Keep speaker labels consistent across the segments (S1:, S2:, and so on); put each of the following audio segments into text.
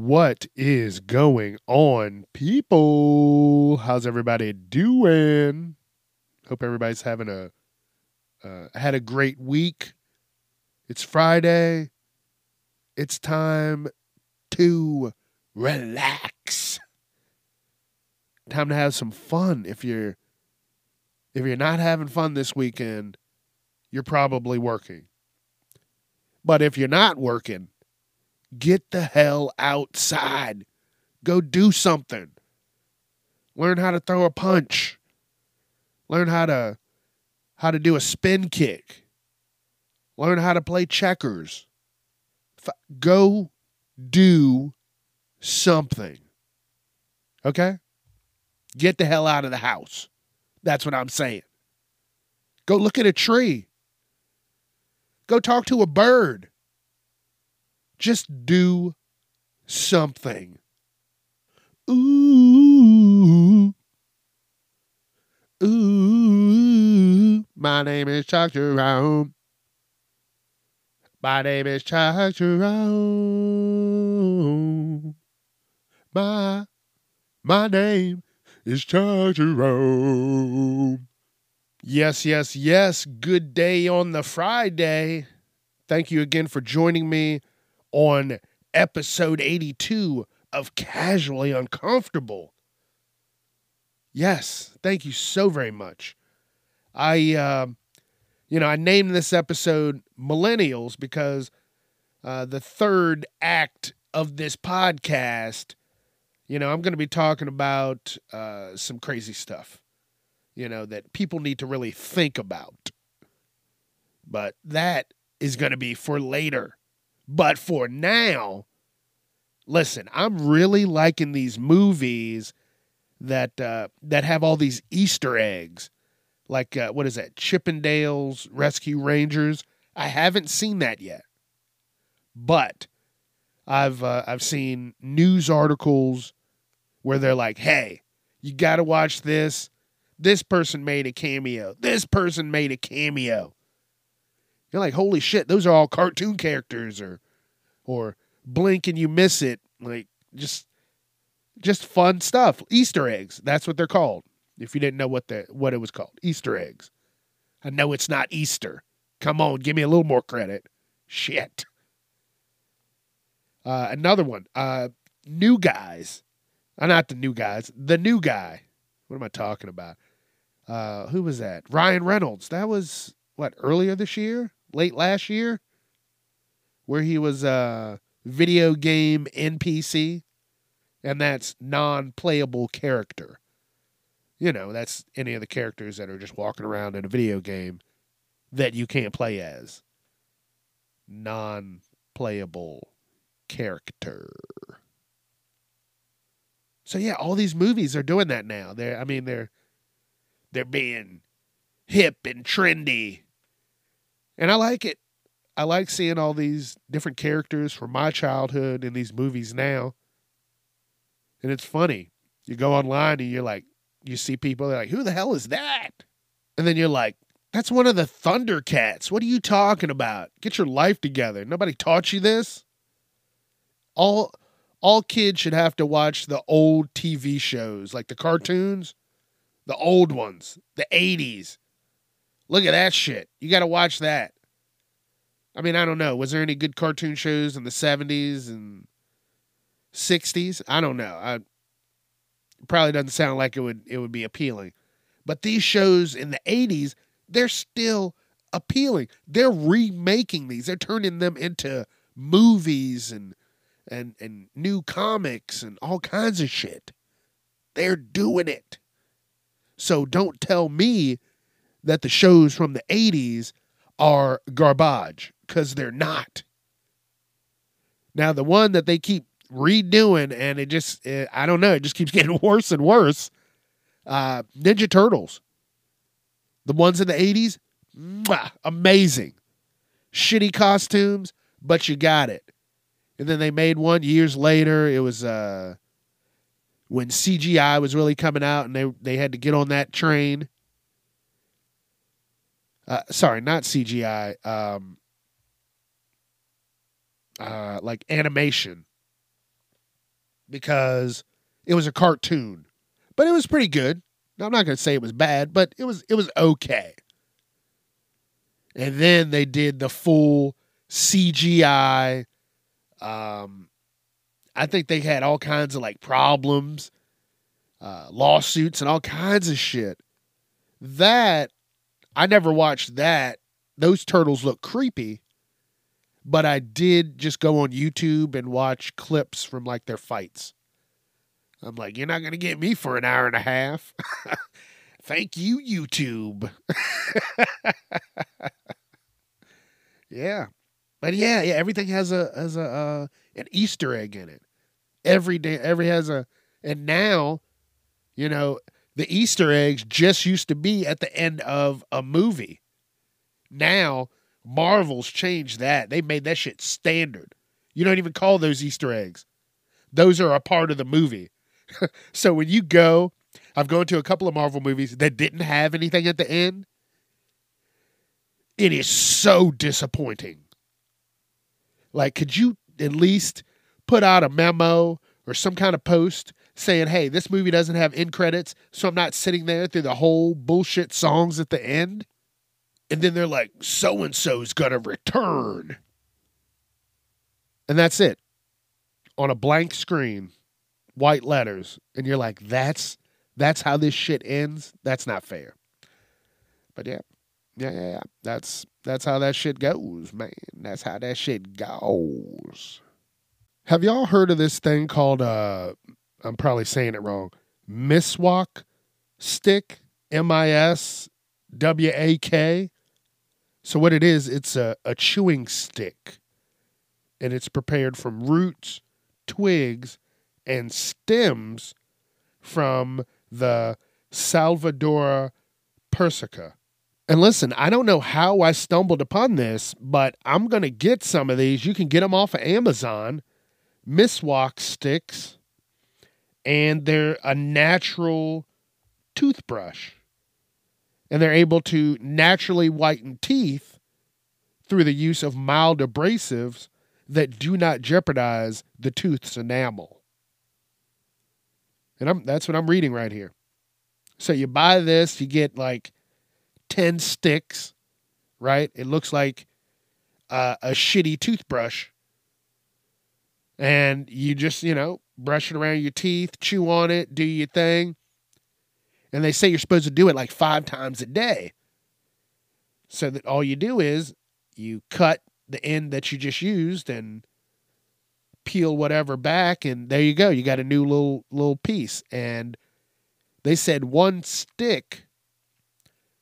S1: What is going on, people? How's everybody doing? Hope everybody's having a uh, had a great week. It's Friday. It's time to relax. Time to have some fun. If you're if you're not having fun this weekend, you're probably working. But if you're not working, get the hell outside. Go do something. Learn how to throw a punch. Learn how to how to do a spin kick. Learn how to play checkers. F- go do something. Okay? Get the hell out of the house. That's what I'm saying. Go look at a tree. Go talk to a bird. Just do something. Ooh. Ooh. My name is Chuck Jerome. My name is Chuck Jerome. My, my name is Chuck Jerome. Yes, yes, yes. Good day on the Friday. Thank you again for joining me on episode 82 of Casually Uncomfortable. Yes, thank you so very much. I, uh, you know, I named this episode Millennials because uh, the third act of this podcast, you know, I'm going to be talking about uh, some crazy stuff, you know, that people need to really think about. But that is going to be for later. But for now, listen, I'm really liking these movies that uh, that have all these Easter eggs, like uh, what is that? Chip 'n Dales Rescue Rangers. I haven't seen that yet, but I've uh, I've seen news articles where they're like, "Hey, you got to watch this. This person made a cameo. This person made a cameo." You're like, "Holy shit! Those are all cartoon characters," or or blink and you miss it. Like just just fun stuff. Easter eggs. That's what they're called. If you didn't know what the what it was called, Easter eggs. I know it's not Easter. Come on, give me a little more credit. Shit. Uh, another one. Uh, new guys. Uh, not the new guys. The new guy. What am I talking about? Uh, who was that? Ryan Reynolds. That was what earlier this year, late last year, where he was a video game NPC and that's non-playable character. You know, that's any of the characters that are just walking around in a video game that you can't play as. Non-playable character. So yeah, all these movies are doing that now. They're I mean they're they're being hip and trendy. And I like it. I like seeing all these different characters from my childhood in these movies now. And it's funny. You go online and you're like, you see people, they're like, who the hell is that? And then you're like, that's one of the Thundercats. What are you talking about? Get your life together. Nobody taught you this. All all kids should have to watch the old TV shows, like the cartoons, the old ones, the 80s. Look at that shit. You got to watch that. I mean, I don't know. Was there any good cartoon shows in the 70s and 60s? I don't know. I probably doesn't sound like it would it would be appealing. But these shows in the 80s, they're still appealing. They're remaking these. They're turning them into movies and and and new comics and all kinds of shit. They're doing it. So don't tell me that the shows from the 80s are garbage because they're not. Now, the one that they keep redoing, and it just, it, I don't know, it just keeps getting worse and worse. Uh, Ninja Turtles, the ones in the 80s, mwah, amazing. Shitty costumes, but you got it. And then they made one years later. It was uh, when CGI was really coming out, and they they had to get on that train. Uh, sorry, not CGI. Um, uh, like animation because it was a cartoon, but it was pretty good. I'm not going to say it was bad, but it was it was okay. And then they did the full CGI. Um, I think they had all kinds of like problems, uh, lawsuits, and all kinds of shit. That I never watched that. Those turtles look creepy, but I did just go on YouTube and watch clips from like their fights. I'm like, you're not going to get me for an hour and a half. Thank you, YouTube. yeah. But yeah, yeah, everything has a has a uh, an Easter egg in it. Every day every has a and now, you know, the Easter eggs just used to be at the end of a movie. Now, Marvel's changed that. They made that shit standard. You don't even call those Easter eggs. Those are a part of the movie. so when you go, I've gone to a couple of Marvel movies that didn't have anything at the end. It is so disappointing. Like, could you at least put out a memo or some kind of post saying, hey, this movie doesn't have end credits, so I'm not sitting there through the whole bullshit songs at the end? And then they're like, so and so's gonna return. And that's it. On a blank screen, white letters. And you're like, that's that's how this shit ends. That's not fair. But yeah. Yeah, yeah, yeah. That's that's how that shit goes, man. That's how that shit goes. Have y'all heard of this thing called uh I'm probably saying it wrong. Miswak stick, M I S W A K. So what it is, it's a, a chewing stick. And it's prepared from roots, twigs, and stems from the Salvadora persica. And listen, I don't know how I stumbled upon this, but I'm going to get some of these. You can get them off of Amazon. Miswak sticks, and they're a natural toothbrush. And they're able to naturally whiten teeth through the use of mild abrasives that do not jeopardize the tooth's enamel. And I'm, that's what I'm reading right here. So you buy this, you get like 10 sticks, right? It looks like uh, a shitty toothbrush. And you just, you know, brush it around your teeth, chew on it, do your thing. And they say you're supposed to do it like five times a day. So that all you do is you cut the end that you just used and peel whatever back and there you go you got a new little little piece and they said one stick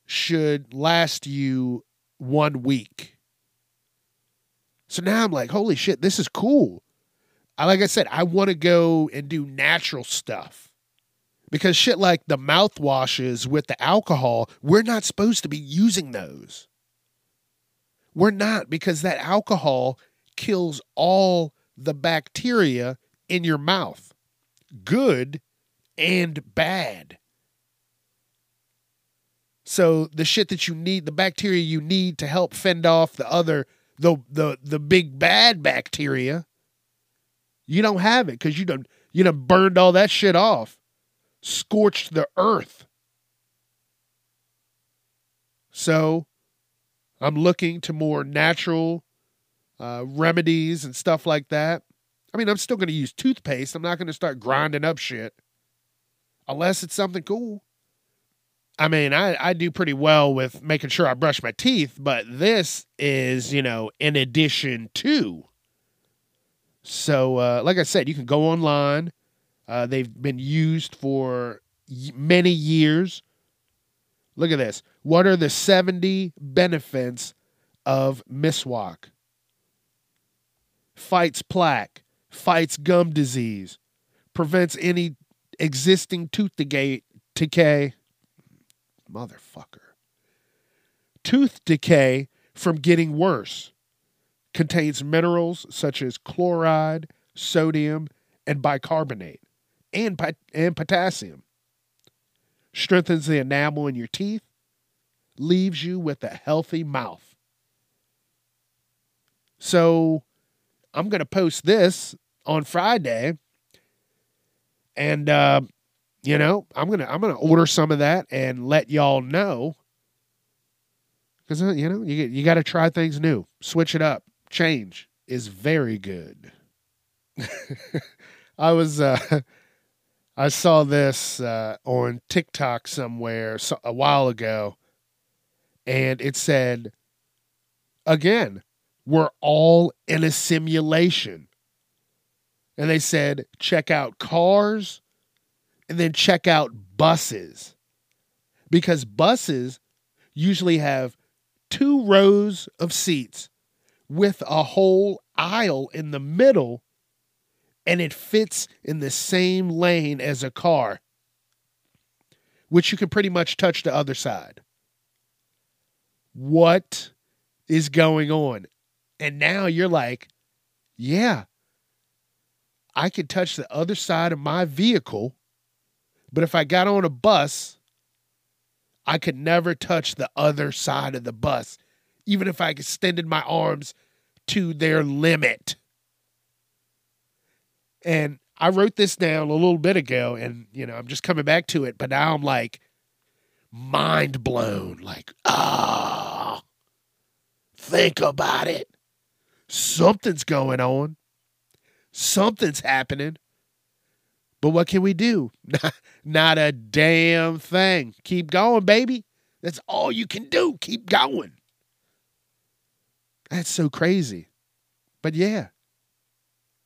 S1: should last you one week. So now I'm like, holy shit, this is cool. I, like I said, I want to go and do natural stuff because shit like the mouthwashes with the alcohol, we're not supposed to be using those. We're not because that alcohol kills all the bacteria in your mouth, good and bad. So the shit that you need, the bacteria you need to help fend off the other the the the big bad bacteria, you don't have it because you done you done burned all that shit off, scorched the earth. So I'm looking to more natural uh, remedies and stuff like that. I mean, I'm still going to use toothpaste. I'm not going to start grinding up shit unless it's something cool. I mean, I, I do pretty well with making sure I brush my teeth, but this is, you know, in addition to. So, uh, like I said, you can go online. Uh, they've been used for many years. Look at this. What are the 70 benefits of miswak? fights plaque, fights gum disease, prevents any existing tooth decay. decay motherfucker. Tooth decay from getting worse. Contains minerals such as chloride, sodium, and bicarbonate, and, and potassium. Strengthens the enamel in your teeth, leaves you with a healthy mouth. So I'm going to post this on Friday. And, uh, you know, I'm gonna I'm gonna order some of that and let y'all know because uh, you know you you got to try things new, switch it up, change is very good. I was uh, I saw this uh, on TikTok somewhere a while ago, and it said, again, we're all in a simulation. And they said, check out cars and then check out buses. Because buses usually have two rows of seats with a whole aisle in the middle, and it fits in the same lane as a car, which you can pretty much touch the other side what is going on? And now you're like, yeah, I could touch the other side of my vehicle, but if I got on a bus, I could never touch the other side of the bus, even if I extended my arms to their limit. And I wrote this down a little bit ago, and you know, I'm just coming back to it, but now I'm like, mind blown. Like, ah, think about it. Something's going on. Something's happening. But what can we do? Not a damn thing. Keep going, baby. That's all you can do. Keep going. That's so crazy. But yeah,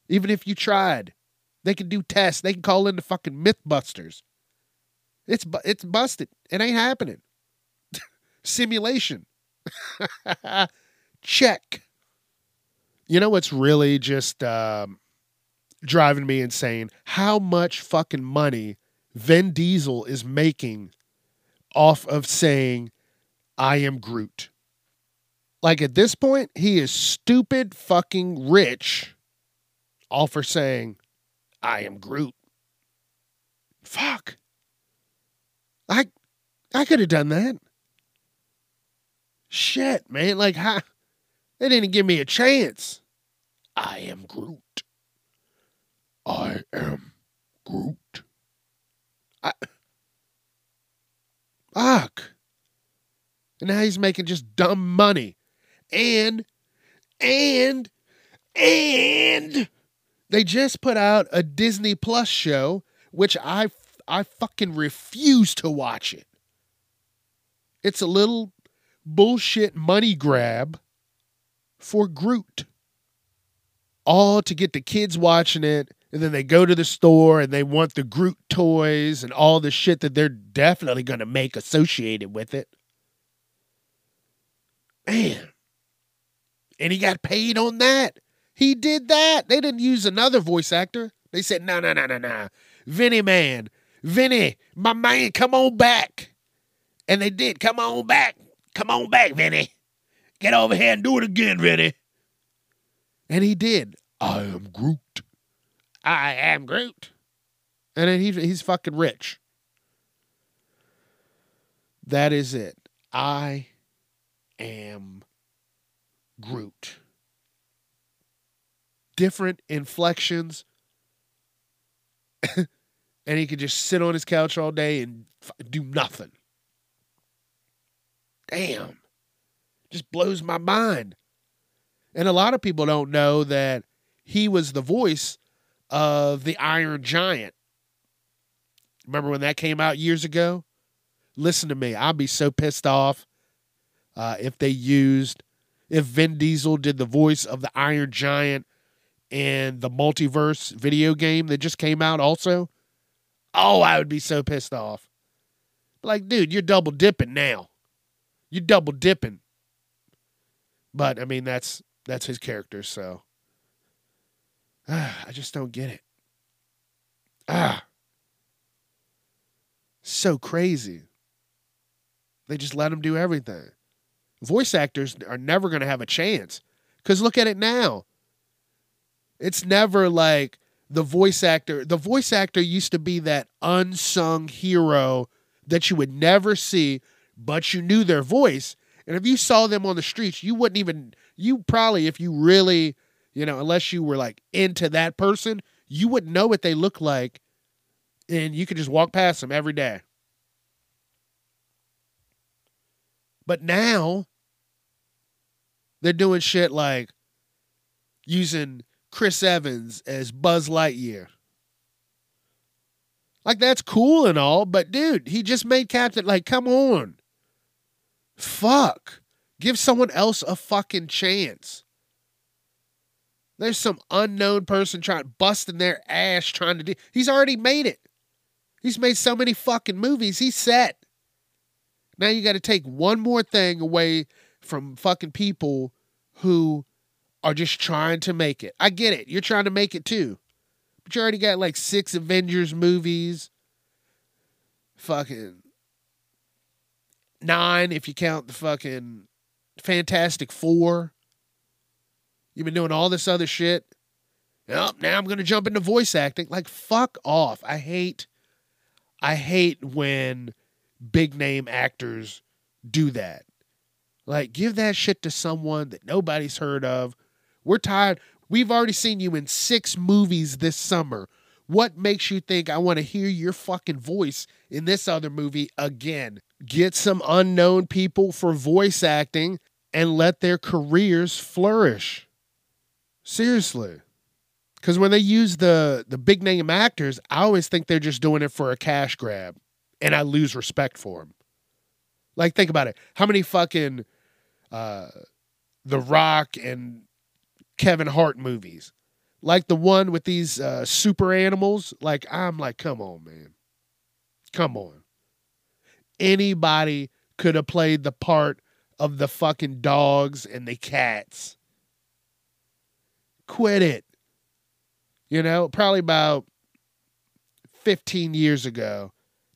S1: even if you tried, they can do tests. They can call in the fucking Mythbusters. It's it's busted. It ain't happening. Simulation. Check. You know what's really just um, driving me insane? How much fucking money Vin Diesel is making off of saying, I am Groot. Like at this point, he is stupid fucking rich all for saying, I am Groot. Fuck. I I could have done that. Shit, man. Like, how? They didn't give me a chance. I am Groot. I am Groot. I. Fuck. And now he's making just dumb money. And, and, and they just put out a Disney Plus show, which I I fucking refuse to watch it. It's a little bullshit money grab for Groot. All to get the kids watching it, and then they go to the store and they want the Groot toys and all the shit that they're definitely going to make associated with it. Man. And he got paid on that. He did that. They didn't use another voice actor. They said, no, no, no, no, no. Vinny Man, Vinny, my man, come on back. And they did. Come on back. Come on back, Vinny. Get over here and do it again, Vinny. And he did. I am Groot. I am Groot. And then he, he's fucking rich. That is it. I am Groot. Different inflections. and he could just sit on his couch all day and do nothing. Damn. Just blows my mind. And a lot of people don't know that he was the voice of the Iron Giant. Remember when that came out years ago? Listen to me. I'd be so pissed off uh, if they used, if Vin Diesel did the voice of the Iron Giant in the multiverse video game that just came out also. Oh, I would be so pissed off. Like, dude, you're double dipping now. You're double dipping. But I mean, that's that's his character, so I just don't get it. Ah. So crazy. They just let him do everything. Voice actors are never going to have a chance. Because look at it now. It's never like the voice actor. The voice actor used to be that unsung hero that you would never see, but you knew their voice. And if you saw them on the streets, you wouldn't even, you probably, if you really, you know, unless you were like into that person, you wouldn't know what they look like. And you could just walk past them every day. But now they're doing shit like using Chris Evans as Buzz Lightyear. Like that's cool and all, but dude, he just made Captain like come on. Fuck. Give someone else a fucking chance. There's some unknown person trying busting their ass trying to do. He's already made it. He's made so many fucking movies. He's set. Now you got to take one more thing away from fucking people who are just trying to make it. I get it. You're trying to make it too. But you already got like six Avengers movies. Fucking nine if you count the fucking Fantastic Four. You've been doing all this other shit. Well, now I'm gonna jump into voice acting. Like fuck off. I hate I hate when big name actors do that. Like, give that shit to someone that nobody's heard of. We're tired. We've already seen you in six movies this summer. What makes you think I want to hear your fucking voice in this other movie again? Get some unknown people for voice acting and let their careers flourish. Seriously. Because when they use the, the big name actors, I always think they're just doing it for a cash grab and I lose respect for him. Like, think about it. How many fucking uh, The Rock and Kevin Hart movies? Like the one with these uh, super animals? Like, I'm like, come on, man. Come on. Anybody could have played the part of the fucking dogs and the cats. Quit it. You know, probably about 15 years ago,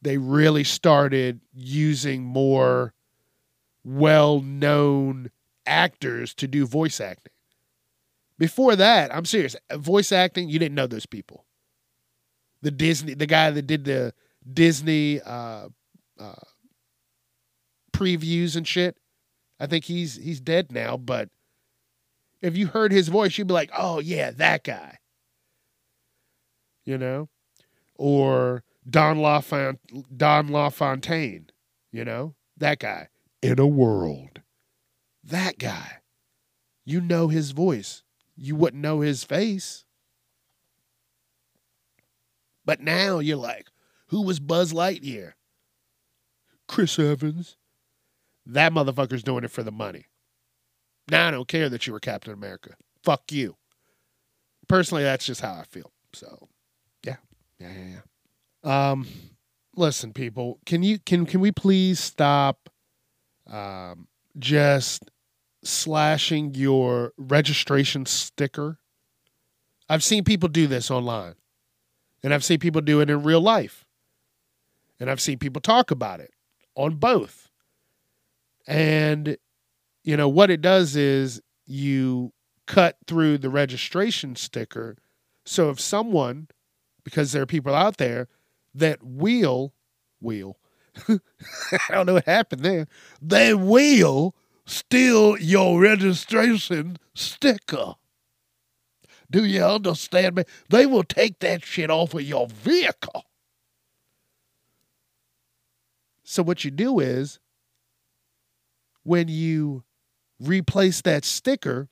S1: they really started using more well known actors to do voice acting. Before that, I'm serious, voice acting, you didn't know those people. The Disney, the guy that did the Disney uh, uh, previews and shit, I think he's he's dead now. But if you heard his voice, you'd be like, "Oh yeah, that guy," you know, or Don LaFont- Don LaFontaine, you know, that guy. In a world. That guy. You know his voice. You wouldn't know his face. But now you're like, who was Buzz Lightyear? Chris Evans. That motherfucker's doing it for the money. Now I don't care that you were Captain America. Fuck you. Personally, that's just how I feel. So, yeah, yeah, yeah, yeah. Um, listen, people, can you can can we please stop um, just slashing your registration sticker? I've seen people do this online, and I've seen people do it in real life, and I've seen people talk about it on both. And you know what it does is you cut through the registration sticker. So if someone, because there are people out there that will, will, I don't know what happened there, they will steal your registration sticker. Do you understand me? They will take that shit off of your vehicle. So, what you do is when you replace that sticker,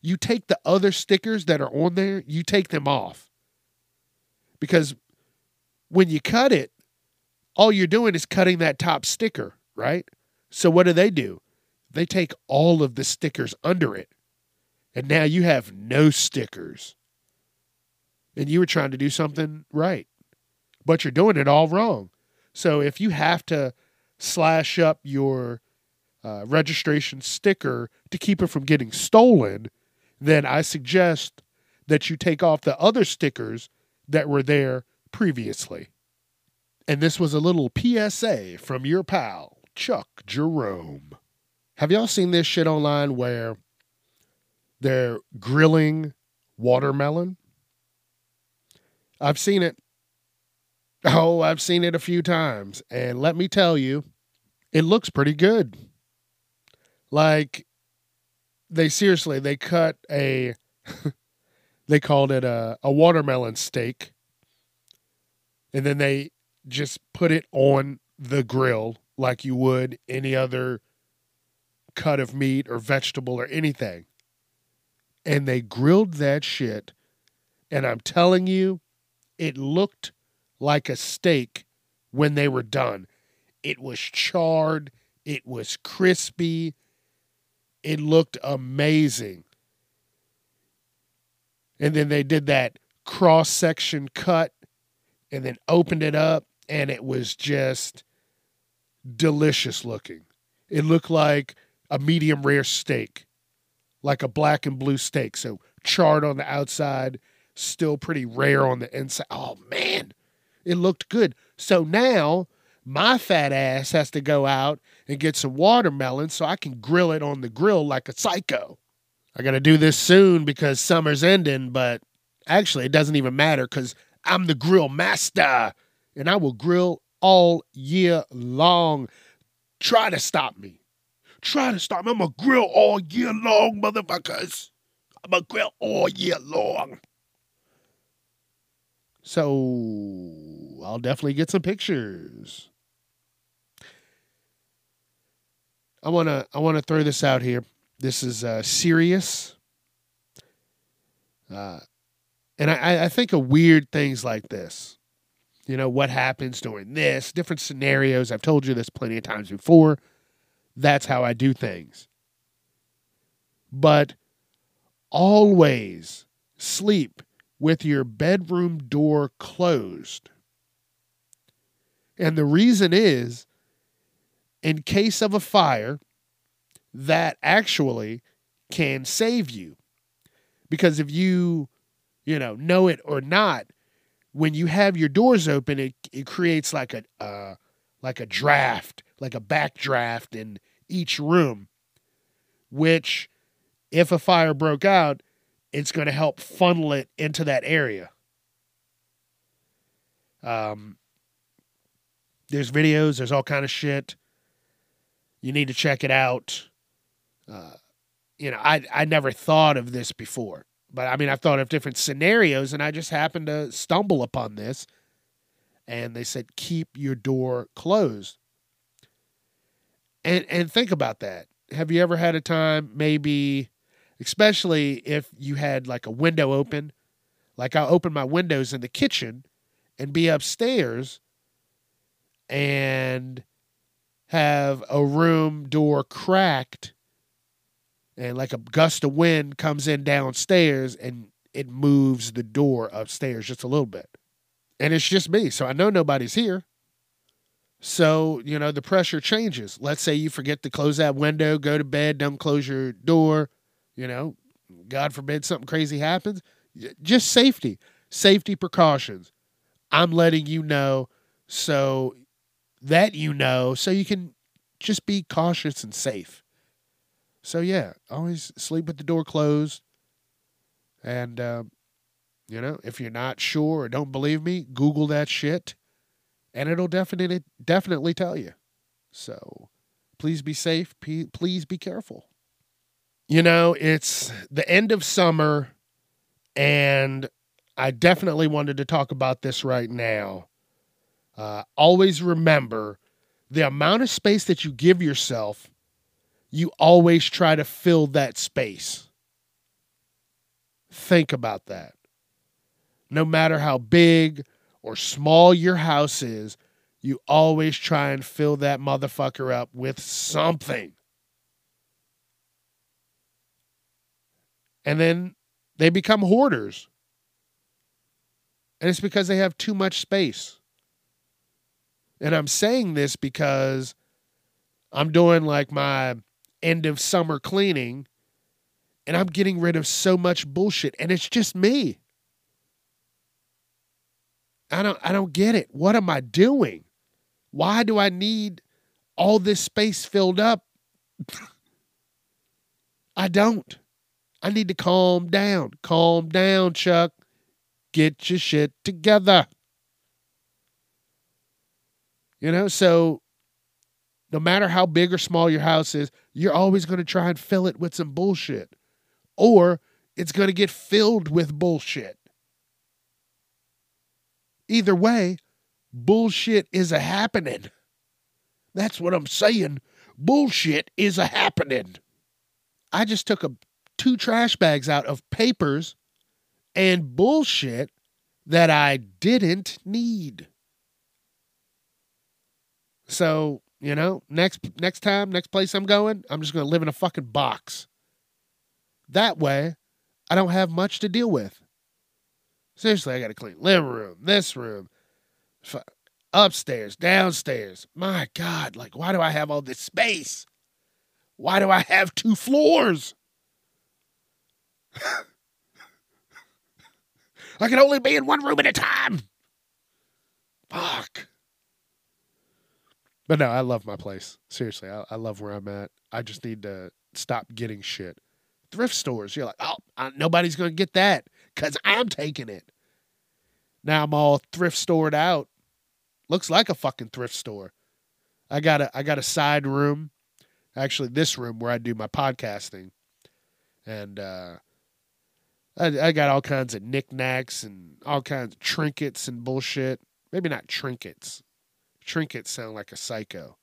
S1: you take the other stickers that are on there, you take them off. Because when you cut it, all you're doing is cutting that top sticker, right? So what do they do? They take all of the stickers under it. And now you have no stickers. And you were trying to do something right, but you're doing it all wrong. So if you have to slash up your uh, registration sticker to keep it from getting stolen, then I suggest that you take off the other stickers that were there previously. And this was a little PSA from your pal, Chuck Jerome. Have y'all seen this shit online where they're grilling watermelon? I've seen it. Oh, I've seen it a few times. And let me tell you, it looks pretty good. Like, they seriously, they cut a, they called it a, a watermelon steak. And then they just put it on the grill like you would any other cut of meat or vegetable or anything. And they grilled that shit. And I'm telling you, it looked like a steak when they were done. It was charred, it was crispy, it looked amazing. And then they did that cross section cut and then opened it up, and it was just delicious looking. It looked like a medium rare steak, like a black and blue steak. So charred on the outside, still pretty rare on the inside. Oh man, it looked good. So now my fat ass has to go out and get some watermelon so I can grill it on the grill like a psycho. I got to do this soon because summer's ending, but actually, it doesn't even matter because I'm the grill master and I will grill all year long. Try to stop me. Try to stop me. I'm going to grill all year long, motherfuckers. I'm going to grill all year long. So I'll definitely get some pictures. I want to I want to throw this out here. This is uh, serious. Uh, and I, I think of weird things like this. You know, what happens during this, different scenarios. I've told you this plenty of times before. That's how I do things. But always sleep with your bedroom door closed. And the reason is in case of a fire, that actually can save you. Because if you, you know, know it or not, when you have your doors open, it, it creates like a uh, like a draft, like a backdraft in each room, which if a fire broke out, it's going to help funnel it into that area. Um, there's videos, there's all kind of shit. You need to check it out. Uh, you know, I I never thought of this before, but I mean, I've thought of different scenarios, and I just happened to stumble upon this. And they said, keep your door closed. And and think about that. Have you ever had a time, maybe, especially if you had like a window open, like I open my windows in the kitchen, and be upstairs, and have a room door cracked and like a gust of wind comes in downstairs and it moves the door upstairs just a little bit. And it's just me, so I know nobody's here. So, you know, the pressure changes. Let's say you forget to close that window, go to bed, don't close your door, you know, God forbid something crazy happens. Just safety, safety precautions. I'm letting you know so that you know, so you can just be cautious and safe. So yeah, always sleep with the door closed. And uh, you know, if you're not sure or don't believe me, Google that shit, and it'll definitely definitely tell you. So please be safe. Please be careful. You know, it's the end of summer, and I definitely wanted to talk about this right now. Uh, always remember the amount of space that you give yourself you always try to fill that space. Think about that. No matter how big or small your house is, you always try and fill that motherfucker up with something. And then they become hoarders. And it's because they have too much space. And I'm saying this because I'm doing like my end of summer cleaning And I'm getting rid of so much bullshit and it's just me. I don't I don't get it. What am I doing? Why do I need all this space filled up? I don't. I need to calm down. Calm down, Chuck. Get your shit together. You know, so no matter how big or small your house is, you're always going to try and fill it with some bullshit. Or it's going to get filled with bullshit. Either way, bullshit is a happening. That's what I'm saying. Bullshit is a happening. I just took a two trash bags out of papers and bullshit that I didn't need. So, you know, next next time, next place I'm going, I'm just going to live in a fucking box. That way, I don't have much to deal with. Seriously, I got to clean living room, this room, upstairs, downstairs. My God, like, why do I have all this space? Why do I have two floors? I can only be in one room at a time. Fuck. But no, I love my place. Seriously, I, I love where I'm at. I just need to stop getting shit. Thrift stores, you're like, oh, I, nobody's going to get that because I'm taking it. Now I'm all thrift stored out. Looks like a fucking thrift store. I got a I got a side room, actually this room where I do my podcasting, and uh, I, I got all kinds of knickknacks and all kinds of trinkets and bullshit. Maybe not trinkets. Trinkets sound like a psycho.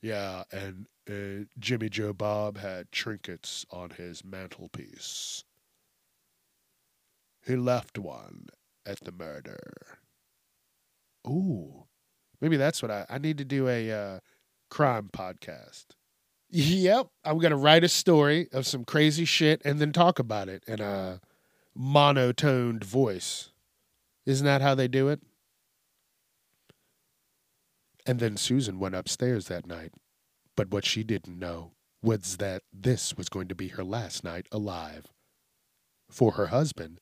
S1: Yeah, and uh, Jimmy Joe Bob had trinkets on his mantelpiece. He left one at the murder. Ooh, maybe that's what I I need to do a uh, crime podcast. Yep, I'm gonna write a story of some crazy shit and then talk about it in a monotoned voice. Isn't that how they do it? And then Susan went upstairs that night. But what she didn't know was that this was going to be her last night alive. For her husband,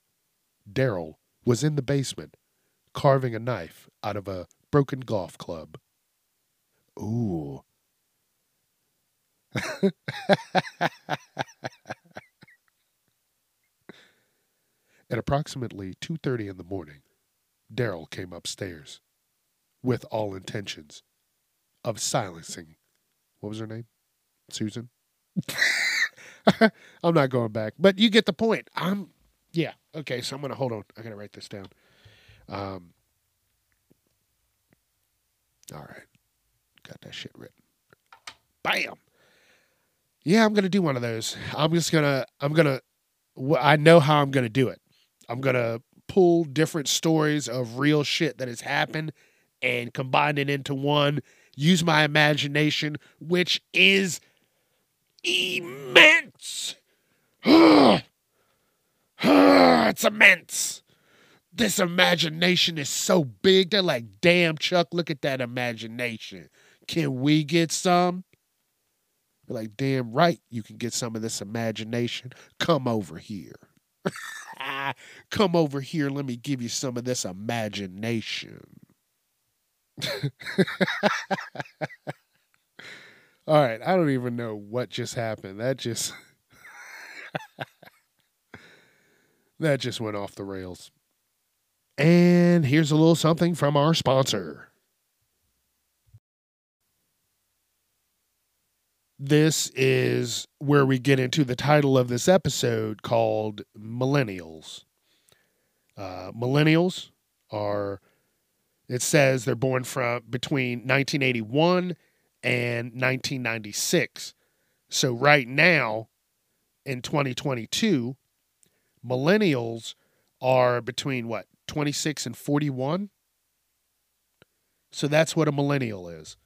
S1: Daryl, was in the basement, carving a knife out of a broken golf club. Ooh. At approximately 2:30 in the morning, Daryl came upstairs with all intentions of silencing what was her name? Susan. I'm not going back, but you get the point. I'm yeah. Okay, so I'm gonna hold on. I gotta write this down. Um. All right, got that shit written. Bam. Yeah, I'm gonna do one of those. I'm just gonna. I'm gonna. I know how I'm gonna do it. I'm gonna pull different stories of real shit that has happened and combine it into one. Use my imagination, which is immense. it's immense. This imagination is so big. They're like, damn, Chuck, look at that imagination. Can we get some? They're like, damn right, you can get some of this imagination. Come over here. Come over here. Let me give you some of this imagination. All right, I don't even know what just happened. That just that just went off the rails. And here's a little something from our sponsor. This is where we get into the title of this episode called Millennials. Uh, millennials are, it says they're born from between 1981 and 1996. So, right now in 2022, millennials are between what, 26 and 41? So, that's what a millennial is.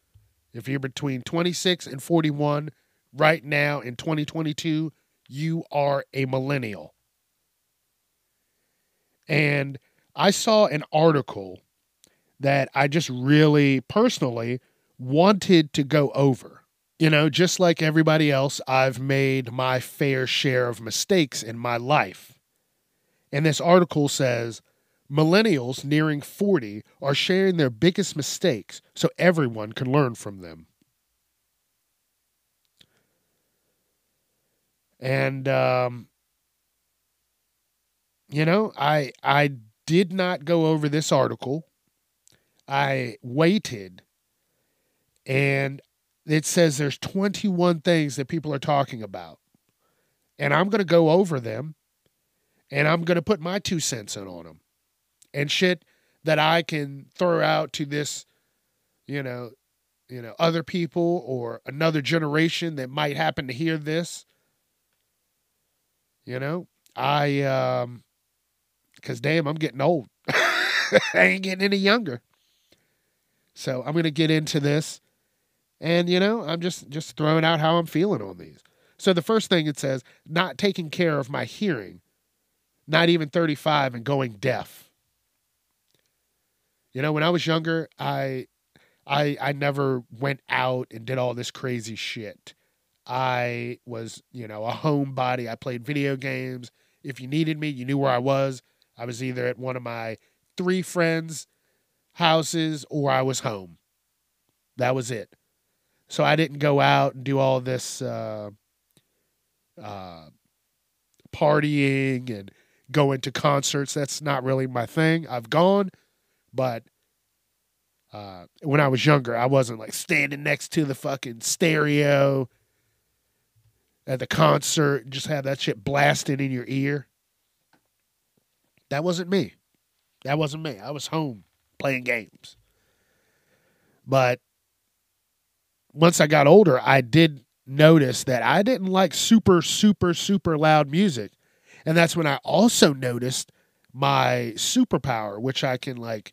S1: If you're between 26 and 41 right now in 2022, you are a millennial. And I saw an article that I just really personally wanted to go over. you know, just like everybody else, I've made my fair share of mistakes in my life. And this article says millennials nearing 40 are sharing their biggest mistakes so everyone can learn from them. And um, you know, I I did not go over this article. I waited and it says there's 21 things that people are talking about. And I'm going to go over them and I'm going to put my two cents in on them and shit that I can throw out to this, you know, you know, other people or another generation that might happen to hear this. You know, I um cuz damn, I'm getting old. I ain't getting any younger. So, I'm going to get into this and you know, I'm just just throwing out how I'm feeling on these. So the first thing it says, not taking care of my hearing, not even 35 and going deaf. You know, when I was younger, I I I never went out and did all this crazy shit. I was, you know, a homebody. I played video games. If you needed me, you knew where I was. I was either at one of my three friends' houses or I was home. That was it. So I didn't go out and do all this uh, uh, partying and going to concerts. That's not really my thing. I've gone, but uh, when I was younger, I wasn't like standing next to the fucking stereo at the concert and just have that shit blasting in your ear. That wasn't me. That wasn't me. I was home playing games. But once I got older, I did notice that I didn't like super, super, super loud music. And that's when I also noticed my superpower, which I can like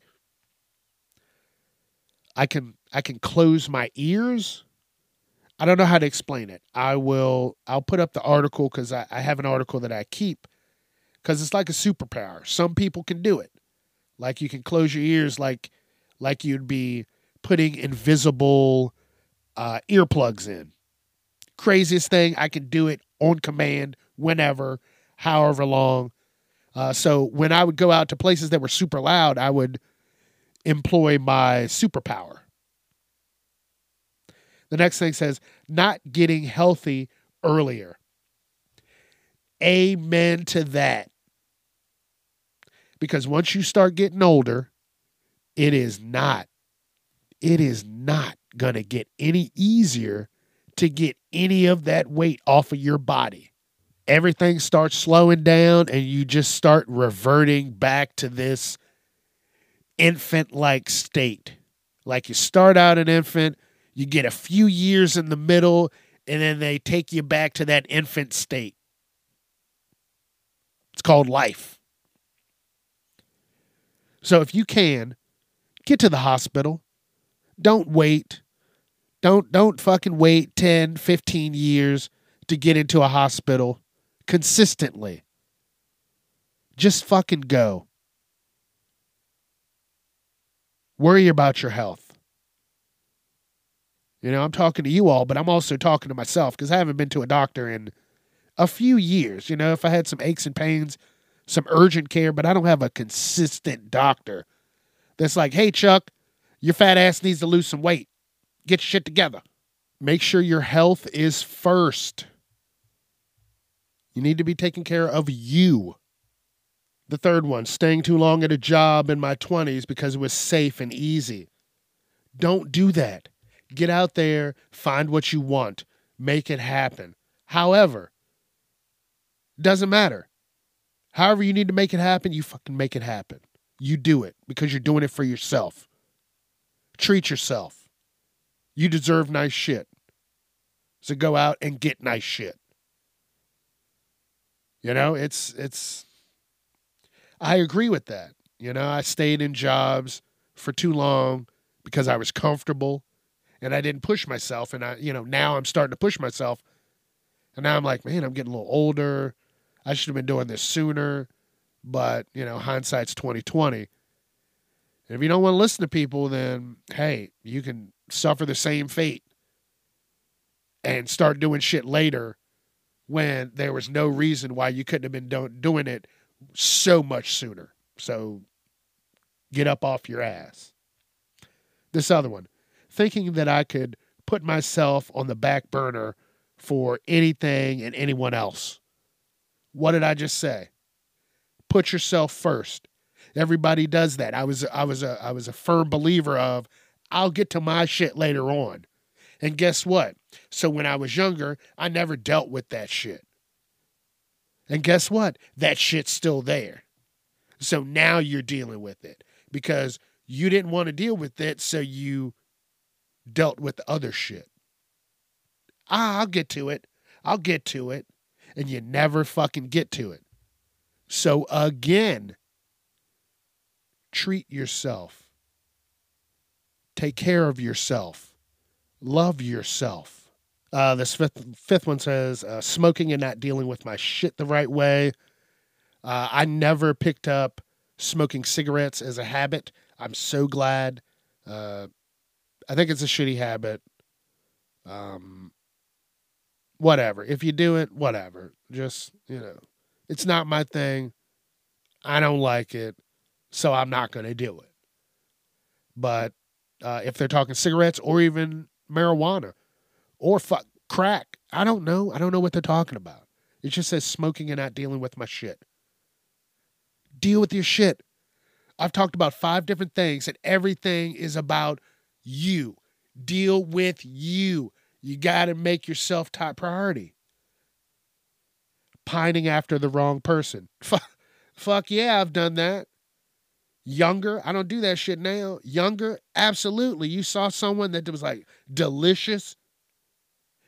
S1: I can I can close my ears. I don't know how to explain it. I will I'll put up the article because I, I have an article that I keep because it's like a superpower. Some people can do it. Like you can close your ears like like you'd be putting invisible uh, earplugs in. Craziest thing, I can do it on command whenever, however long. Uh, so when I would go out to places that were super loud, I would employ my superpower. The next thing says, not getting healthy earlier. Amen to that. Because once you start getting older, it is not, it is not going to get any easier to get any of that weight off of your body. Everything starts slowing down and you just start reverting back to this infant like state. Like you start out an infant, you get a few years in the middle, and then they take you back to that infant state. It's called life. So if you can, get to the hospital, don't wait. Don't don't fucking wait 10, 15 years to get into a hospital consistently. Just fucking go. Worry about your health. You know, I'm talking to you all, but I'm also talking to myself because I haven't been to a doctor in a few years. You know, if I had some aches and pains, some urgent care, but I don't have a consistent doctor that's like, hey, Chuck, your fat ass needs to lose some weight. Get your shit together. Make sure your health is first. You need to be taking care of you. The third one, staying too long at a job in my 20s because it was safe and easy. Don't do that. Get out there, find what you want, make it happen. However, doesn't matter. However, you need to make it happen, you fucking make it happen. You do it because you're doing it for yourself. Treat yourself. You deserve nice shit. So go out and get nice shit. You know, it's it's I agree with that. You know, I stayed in jobs for too long because I was comfortable and I didn't push myself and I you know, now I'm starting to push myself. And now I'm like, man, I'm getting a little older. I should have been doing this sooner. But, you know, hindsight's 2020. And if you don't want to listen to people, then hey, you can suffer the same fate. and start doing shit later when there was no reason why you couldn't have been do- doing it so much sooner. So get up off your ass. This other one, thinking that I could put myself on the back burner for anything and anyone else. What did I just say? Put yourself first. Everybody does that. I was I was a I was a firm believer of I'll get to my shit later on. And guess what? So when I was younger, I never dealt with that shit. And guess what? That shit's still there. So now you're dealing with it because you didn't want to deal with it, so you dealt with the other shit. Ah, I'll get to it. I'll get to it. And you never fucking get to it. So again, treat yourself. Take care of yourself. Love yourself. Uh, this fifth, fifth one says uh, smoking and not dealing with my shit the right way. Uh, I never picked up smoking cigarettes as a habit. I'm so glad. Uh, I think it's a shitty habit. Um, whatever. If you do it, whatever. Just, you know, it's not my thing. I don't like it. So I'm not going to do it. But uh, if they're talking cigarettes or even marijuana or fuck crack, I don't know. I don't know what they're talking about. It just says smoking and not dealing with my shit. Deal with your shit. I've talked about five different things, and everything is about you. Deal with you. You got to make yourself top priority. Pining after the wrong person. Fuck yeah, I've done that. Younger, I don't do that shit now. Younger, absolutely. You saw someone that was like delicious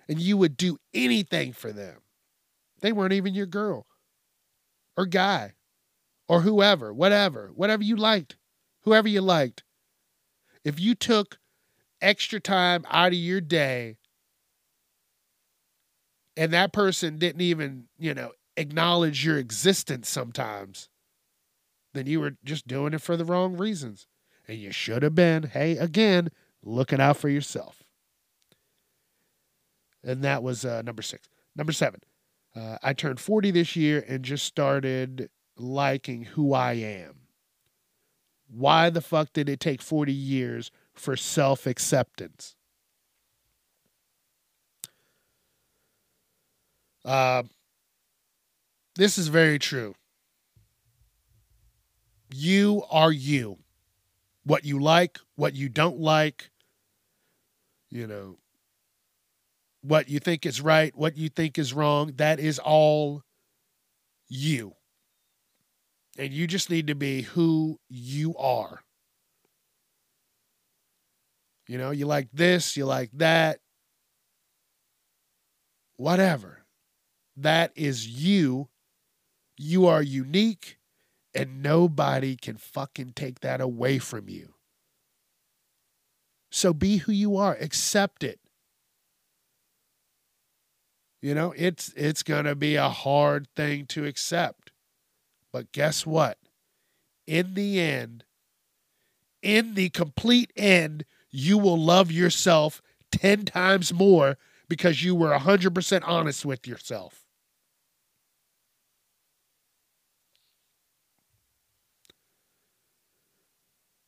S1: and you would do anything for them. They weren't even your girl or guy or whoever, whatever, whatever you liked, whoever you liked. If you took extra time out of your day and that person didn't even, you know, acknowledge your existence sometimes, then you were just doing it for the wrong reasons. And you should have been, hey, again, looking out for yourself. And that was uh, number six. Number seven, uh, I turned 40 this year and just started liking who I am. Why the fuck did it take 40 years for self acceptance? Uh, this is very true. You are you. What you like, what you don't like, you know, what you think is right, what you think is wrong, that is all you. And you just need to be who you are. You know, you like this, you like that, whatever. That is you. You are unique, and nobody can fucking take that away from you. So be who you are, accept it. You know, it's it's going to be a hard thing to accept. But guess what? In the end, in the complete end, you will love yourself 10 times more because you were 100% honest with yourself.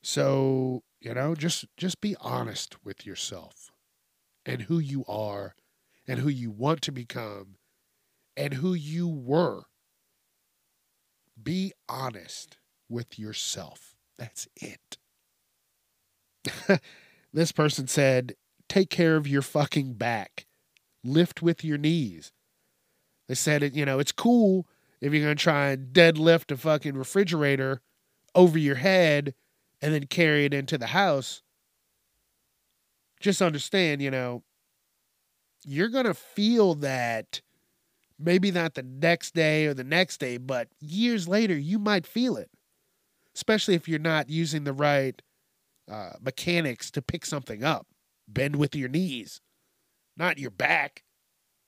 S1: So, you know, just just be honest with yourself and who you are and who you want to become and who you were. Be honest with yourself. That's it. this person said, take care of your fucking back. Lift with your knees. They said it, you know, it's cool if you're going to try and deadlift a fucking refrigerator over your head and then carry it into the house, just understand, you know, you're going to feel that maybe not the next day or the next day, but years later, you might feel it, especially if you're not using the right uh, mechanics to pick something up. Bend with your knees, not your back.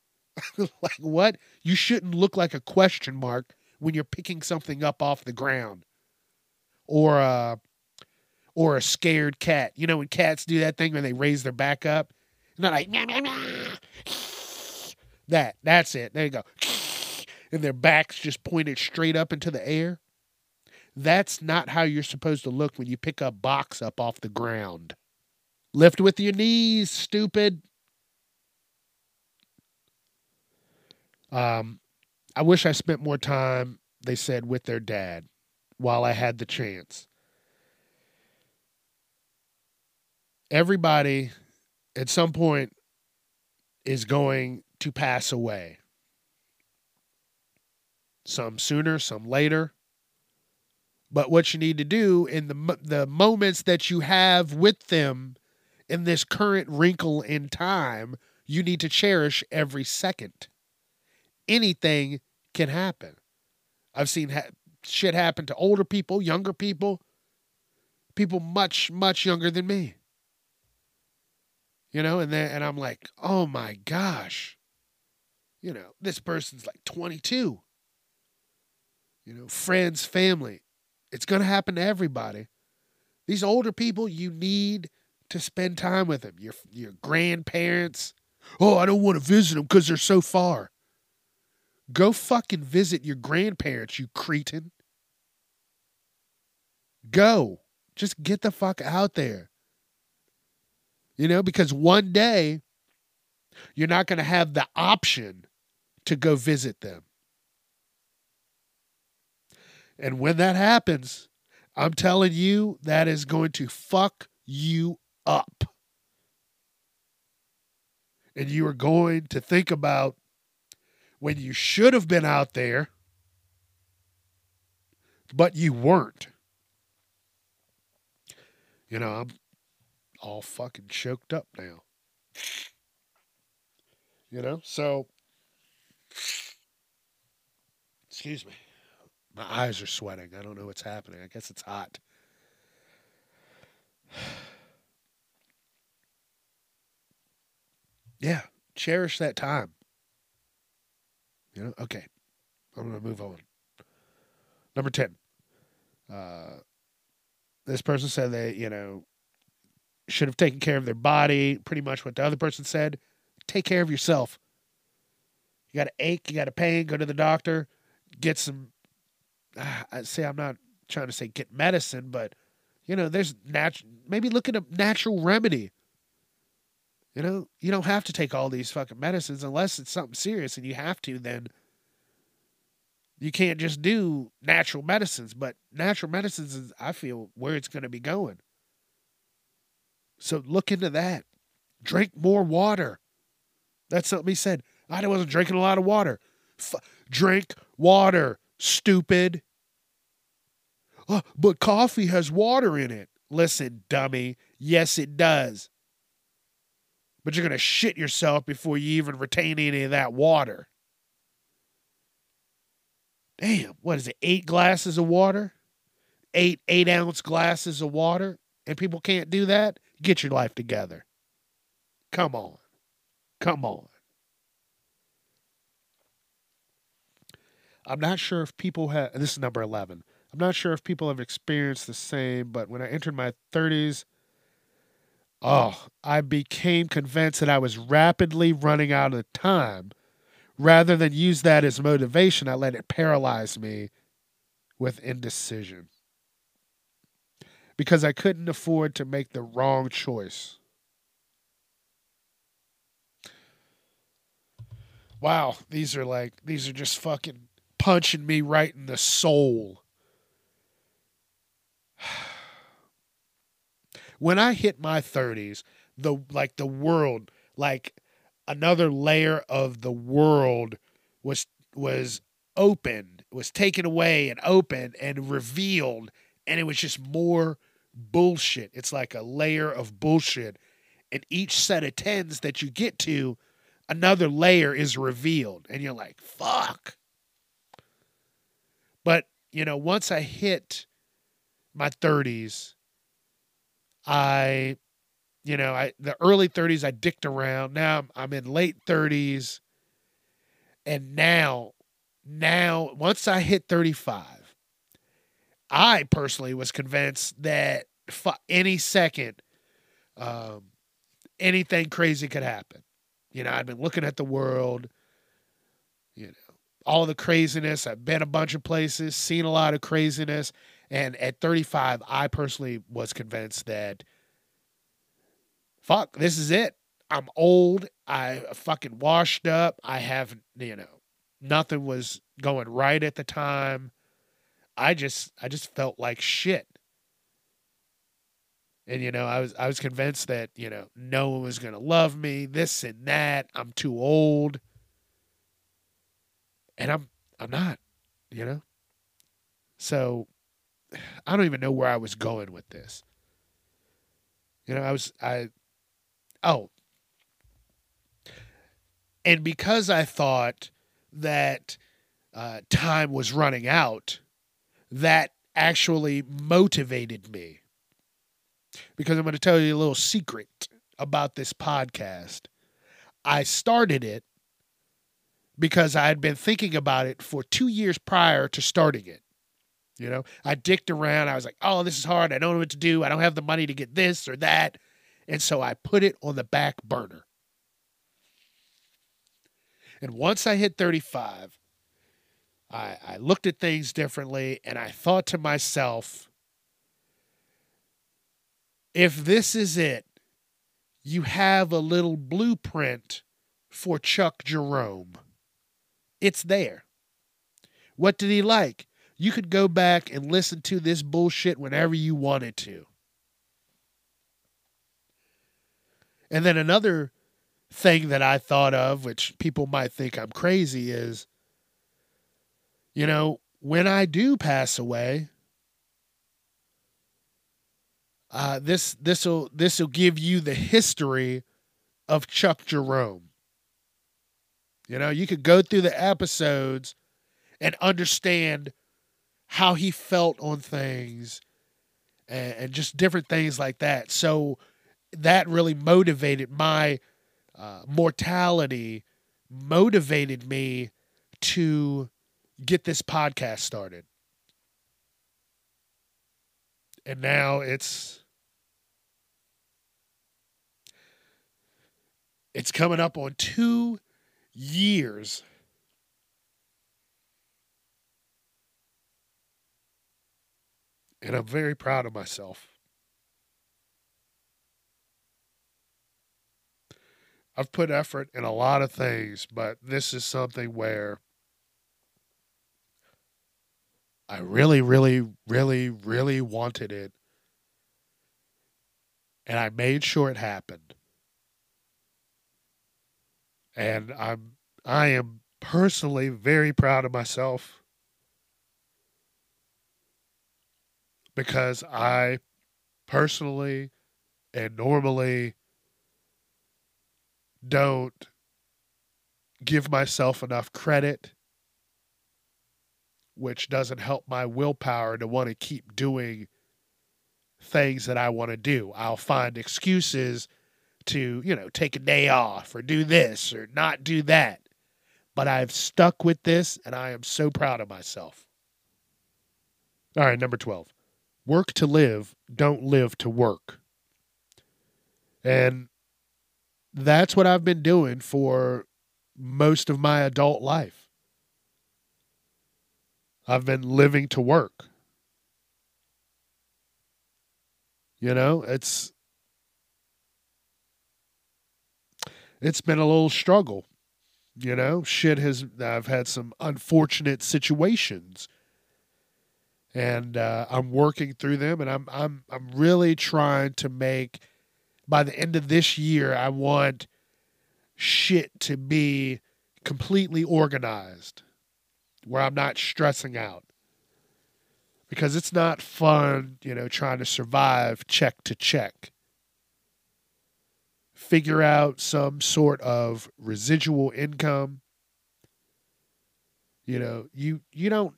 S1: like what? You shouldn't look like a question mark when you're picking something up off the ground. Or uh, or a scared cat. You know, when cats do that thing when they raise their back up, and they're like. That. That's it. There you go. And their backs just pointed straight up into the air. That's not how you're supposed to look when you pick a box up off the ground. Lift with your knees, stupid. Um, I wish I spent more time, they said, with their dad while I had the chance. Everybody at some point is going to pass away. Some sooner, some later. But what you need to do in the the moments that you have with them in this current wrinkle in time, you need to cherish every second. Anything can happen. I've seen ha- shit happen to older people, younger people, people much much younger than me. You know, and then and I'm like, "Oh my gosh." You know, this person's like 22. You know, friends, family. It's to happen to everybody. These older people, you need to spend time with them. Your your grandparents. Oh, I don't want to visit them because they're so far. Go fucking visit your grandparents, you cretin. Go. Just get the fuck out there. You know, because one day you're not going to have the option to go visit them. And when that happens, I'm telling you, that is going to fuck you up. And you are going to think about when you should have been out there, but you weren't. You know, I'm all fucking choked up now. You know, so excuse me. My eyes are sweating. I don't know what's happening. I guess it's hot. yeah, cherish that time. You know, okay. I'm going to move on. Number 10. Uh, this person said they, you know, should have taken care of their body. Pretty much what the other person said. Take care of yourself. You got an ache, you got a pain, go to the doctor, get some. Uh, I say I'm not trying to say get medicine, but you know, there's natural. Maybe look at a natural remedy. You know, you don't have to take all these fucking medicines unless it's something serious and you have to, then you can't just do natural medicines. But natural medicines is, I feel, where it's going to be going. So look into that. Drink more water. That's something he said. I wasn't drinking a lot of water. F- drink water, stupid. Oh, but coffee has water in it. Listen, dummy. Yes, it does but you're going to shit yourself before you even retain any of that water. Damn, what is it? Eight glasses of water? Eight eight ounce glasses of water? And people can't do that? Get your life together. Come on. Come on. I'm not sure if people have, this is number 11. I'm not sure if people have experienced the same, but when I entered my 30s, Oh, I became convinced that I was rapidly running out of time. Rather than use that as motivation, I let it paralyze me with indecision. Because I couldn't afford to make the wrong choice. Wow, these are like, these are just fucking punching me right in the soul. when I hit my 30s, the like the world, like another layer of the world was was opened, was taken away and opened and revealed and it was just more bullshit. It's like a layer of bullshit. And each set of tens that you get to, another layer is revealed. And you're like, fuck. But, you know, once I hit my 30s, I, you know, I the early 30s I dicked around. Now I'm, in late 30s, and now, now once I hit 35, I personally was convinced that any second, um, anything crazy could happen. You know, I'd been looking at the world. You know, all the craziness. I've been a bunch of places, seen a lot of craziness. And at 35, I personally was convinced that, fuck, this is it. I'm old. I fucking washed up. I have, you know, nothing was going right at the time. I just, I just felt like shit. And you know, I was, I was convinced that you know, no one was gonna love me. This and that. I'm too old. And I'm, I'm not. You know. So I don't even know where I was going with this. You know, I was I oh. And because I thought that uh, time was running out, that actually motivated me. Because I'm going to tell you a little secret about this podcast. I started it because I had been thinking about it for two years prior to starting it. You know, I dicked around. I was like, oh, this is hard. I don't know what to do. I don't have the money to get this or that. And so I put it on the back burner. And once I hit 35, I, I looked at things differently and I thought to myself, if this is it, you have a little blueprint for Chuck Jerome. It's there. What did he like? you could go back and listen to this bullshit whenever you wanted to. And then another thing that I thought of, which people might think I'm crazy, is you know, when I do pass away, uh, this this'll this'll give you the history of Chuck Jerome. You know, you could go through the episodes and understand how he felt on things and, and just different things like that. So that really motivated my uh, mortality, motivated me to get this podcast started. And now it's it's coming up on 2 years And I'm very proud of myself. I've put effort in a lot of things, but this is something where I really, really, really, really wanted it. And I made sure it happened. And I'm I am personally very proud of myself. because I personally and normally don't give myself enough credit, which doesn't help my willpower to want to keep doing things that I want to do. I'll find excuses to, you know, take a day off or do this or not do that. But I've stuck with this and I am so proud of myself. All right, number 12 work to live, don't live to work. And that's what I've been doing for most of my adult life. I've been living to work. You know, it's it's been a little struggle. You know, shit has I've had some unfortunate situations and uh, I'm working through them, and I'm I'm I'm really trying to make by the end of this year. I want shit to be completely organized, where I'm not stressing out, because it's not fun, you know, trying to survive check to check. Figure out some sort of residual income. You know, you you don't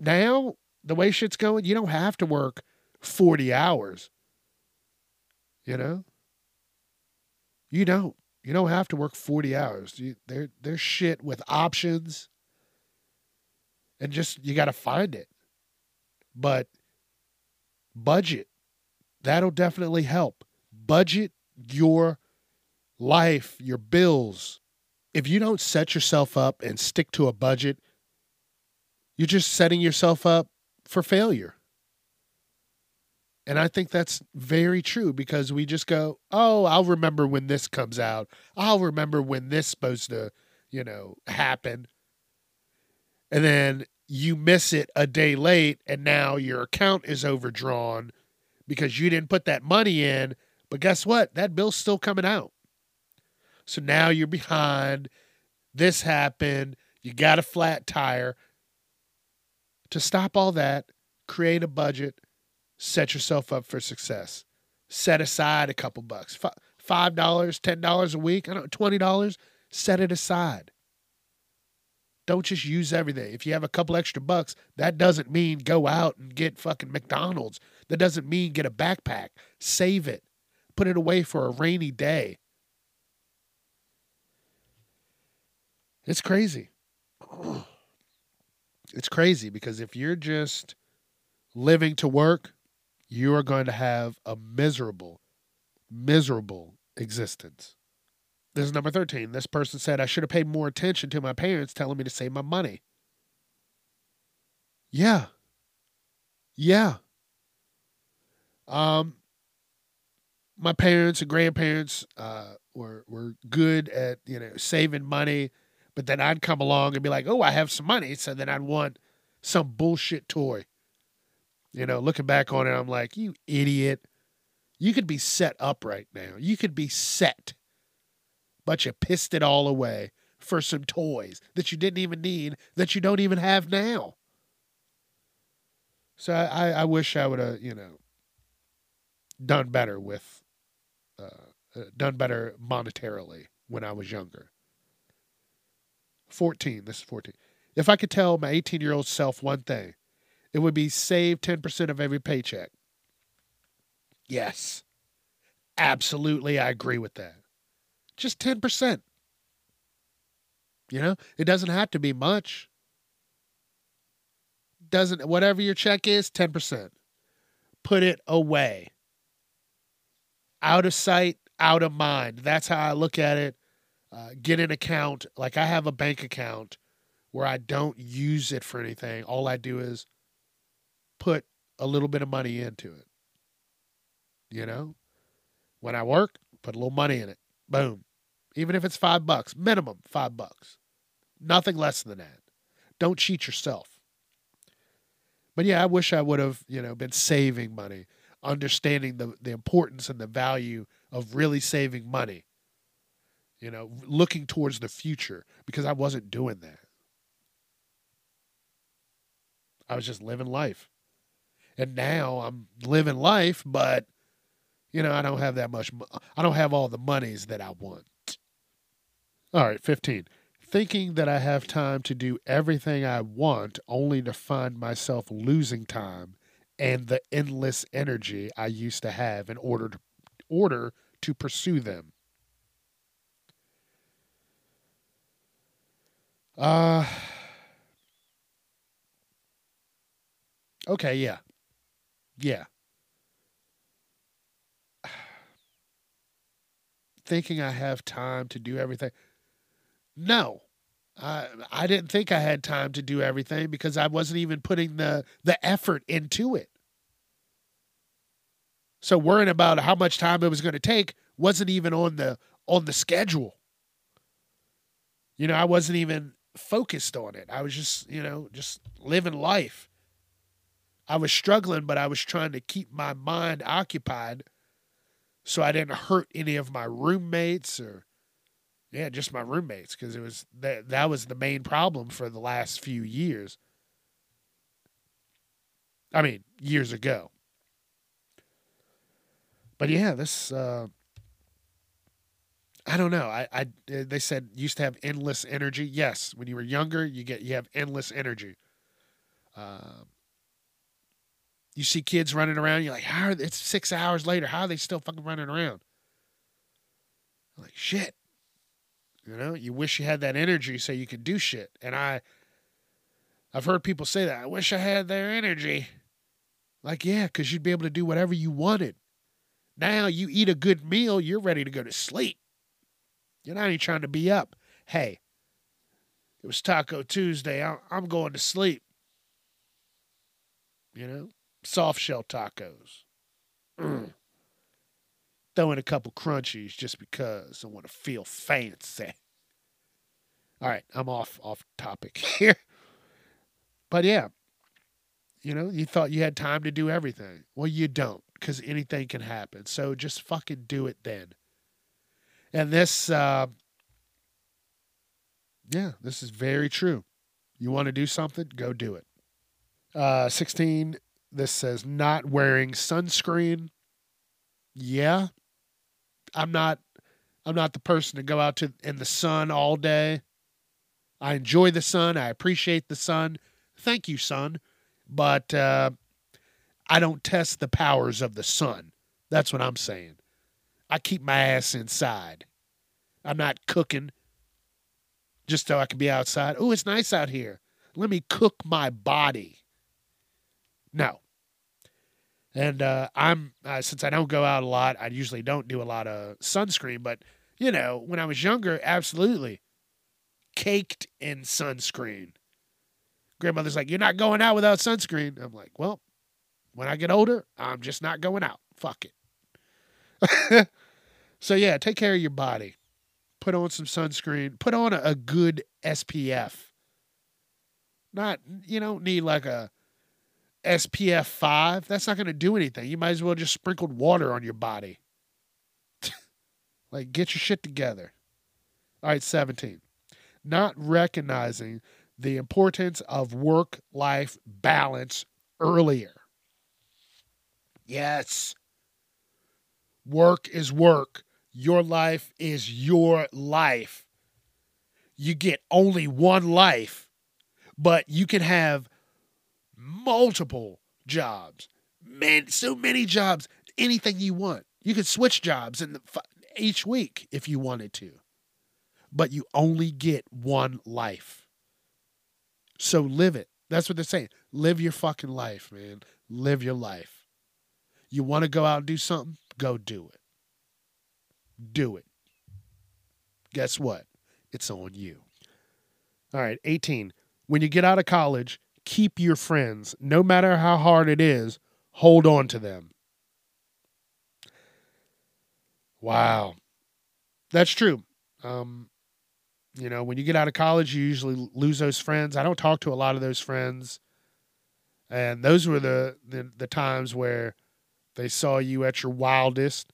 S1: now the way shit's going, you don't have to work 40 hours. You know? You don't. You don't have to work 40 hours. You, there, there's shit with options. And just, you got to find it. But budget, that'll definitely help. Budget your life, your bills if you don't set yourself up and stick to a budget, you're just setting yourself up for failure. And I think that's very true because we just go, oh, I'll remember when this comes out. I'll remember when this supposed to, you know, happen. And then you miss it a day late and now your account is overdrawn because you didn't put that money in. But guess what? That bill's still coming out. So now you're behind. This happened. You got a flat tire. To stop all that, create a budget, set yourself up for success. Set aside a couple bucks, $5, $10 a week, I don't $20, set it aside. Don't just use everything. If you have a couple extra bucks, that doesn't mean go out and get fucking McDonald's. That doesn't mean get a backpack. Save it. Put it away for a rainy day. It's crazy. It's crazy because if you're just living to work, you are going to have a miserable, miserable existence. This is number 13. This person said, I should have paid more attention to my parents telling me to save my money. Yeah. Yeah. Um, my parents and grandparents uh, were were good at you know saving money, but then I'd come along and be like, "Oh, I have some money," so then I'd want some bullshit toy. You know, looking back on it, I'm like, "You idiot! You could be set up right now. You could be set but you pissed it all away for some toys that you didn't even need, that you don't even have now. So I, I wish I would have, you know, done better with, uh, uh done better monetarily when I was younger. 14, this is 14. If I could tell my 18 year old self one thing, it would be save 10% of every paycheck. Yes, absolutely, I agree with that just 10%. You know, it doesn't have to be much. Doesn't whatever your check is, 10%. Put it away. Out of sight, out of mind. That's how I look at it. Uh, get an account. Like I have a bank account where I don't use it for anything. All I do is put a little bit of money into it. You know, when I work, put a little money in it. Boom even if it's five bucks, minimum five bucks. Nothing less than that. Don't cheat yourself. But yeah, I wish I would have, you know, been saving money, understanding the, the importance and the value of really saving money. You know, looking towards the future because I wasn't doing that. I was just living life. And now I'm living life, but you know, I don't have that much I don't have all the monies that I want. All right, 15. Thinking that I have time to do everything I want only to find myself losing time and the endless energy I used to have in order to, order to pursue them. Uh Okay, yeah. Yeah. Thinking I have time to do everything. No. I I didn't think I had time to do everything because I wasn't even putting the the effort into it. So worrying about how much time it was going to take wasn't even on the on the schedule. You know, I wasn't even focused on it. I was just, you know, just living life. I was struggling, but I was trying to keep my mind occupied so I didn't hurt any of my roommates or yeah, just my roommates because it was that that was the main problem for the last few years. I mean, years ago. But yeah, this uh, I don't know. I, I they said used to have endless energy. Yes, when you were younger, you get you have endless energy. Um, you see kids running around. You're like, how? Are it's six hours later. How are they still fucking running around? I'm like shit. You know, you wish you had that energy so you could do shit. And I I've heard people say that. I wish I had their energy. Like, yeah, because you'd be able to do whatever you wanted. Now you eat a good meal, you're ready to go to sleep. You're not even trying to be up. hey, it was Taco Tuesday. I'm, I'm going to sleep. You know, soft shell tacos. Mm. Throw in a couple crunchies just because I want to feel fancy. All right, I'm off off topic here. But yeah, you know, you thought you had time to do everything. Well, you don't because anything can happen. So just fucking do it then. And this, uh, yeah, this is very true. You want to do something, go do it. Uh, 16, this says not wearing sunscreen. Yeah. I'm not I'm not the person to go out to in the sun all day. I enjoy the sun. I appreciate the sun. Thank you, sun. But uh, I don't test the powers of the sun. That's what I'm saying. I keep my ass inside. I'm not cooking just so I can be outside. Oh, it's nice out here. Let me cook my body. No. And uh, I'm uh, since I don't go out a lot, I usually don't do a lot of sunscreen. But you know, when I was younger, absolutely caked in sunscreen. Grandmother's like, "You're not going out without sunscreen." I'm like, "Well, when I get older, I'm just not going out. Fuck it." so yeah, take care of your body. Put on some sunscreen. Put on a, a good SPF. Not you don't need like a SPF 5, that's not going to do anything. You might as well just sprinkled water on your body. like, get your shit together. All right, 17. Not recognizing the importance of work life balance earlier. Yes. Work is work. Your life is your life. You get only one life, but you can have multiple jobs, man, so many jobs, anything you want. You could switch jobs in the, each week if you wanted to, but you only get one life. So live it. That's what they're saying. Live your fucking life, man. Live your life. You want to go out and do something? Go do it. Do it. Guess what? It's on you. All right, 18. When you get out of college, keep your friends. No matter how hard it is, hold on to them. Wow. That's true. Um, you know, when you get out of college, you usually lose those friends. I don't talk to a lot of those friends. And those were the, the, the times where they saw you at your wildest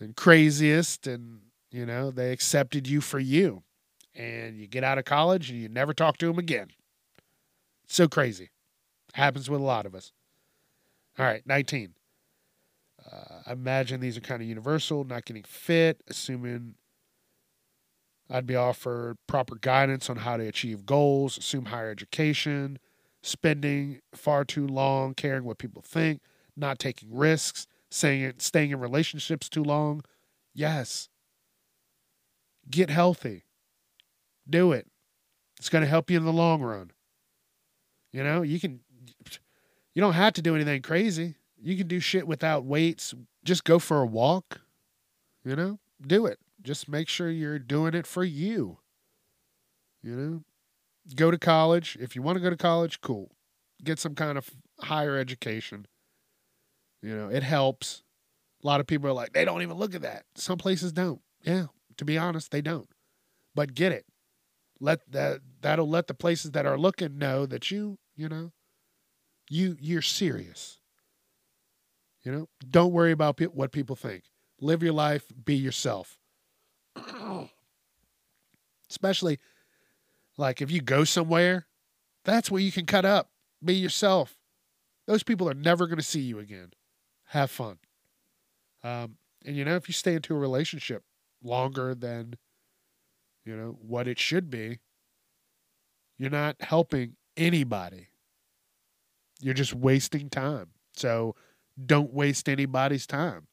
S1: and craziest and you know they accepted you for you and you get out of college and you never talk to them again so crazy. Happens with a lot of us. All right, 19. Uh, I imagine these are kind of universal. Not getting fit, assuming I'd be offered proper guidance on how to achieve goals, assume higher education, spending far too long caring what people think, not taking risks, saying staying in relationships too long. Yes. Get healthy. Do it. It's going to help you in the long run. You know, you can you don't have to do anything crazy. You can do shit without weights. Just go for a walk. You know, do it. Just make sure you're doing it for you. You know, go to college. If you want to go to college, cool. Get some kind of higher education. You know, it helps. A lot of people are like, they don't even look at that. Some places don't. Yeah, to be honest, they don't. But get it. Let that that'll let the places that are looking know that you you know? You you're serious. You know? Don't worry about pe- what people think. Live your life be yourself. Especially like if you go somewhere that's where you can cut up. Be yourself. Those people are never going to see you again. Have fun. Um, and you know if you stay into a relationship longer than you know what it should be you're not helping anybody. You're just wasting time. So don't waste anybody's time.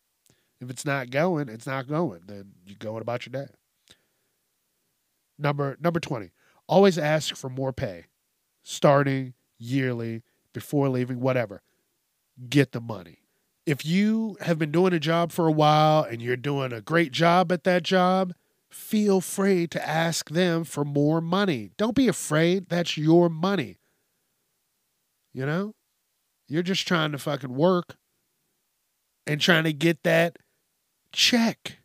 S1: If it's not going, it's not going. Then you're going about your day. Number number 20. Always ask for more pay. Starting yearly, before leaving, whatever. Get the money. If you have been doing a job for a while and you're doing a great job at that job, feel free to ask them for more money. Don't be afraid. That's your money. You know? You're just trying to fucking work and trying to get that check.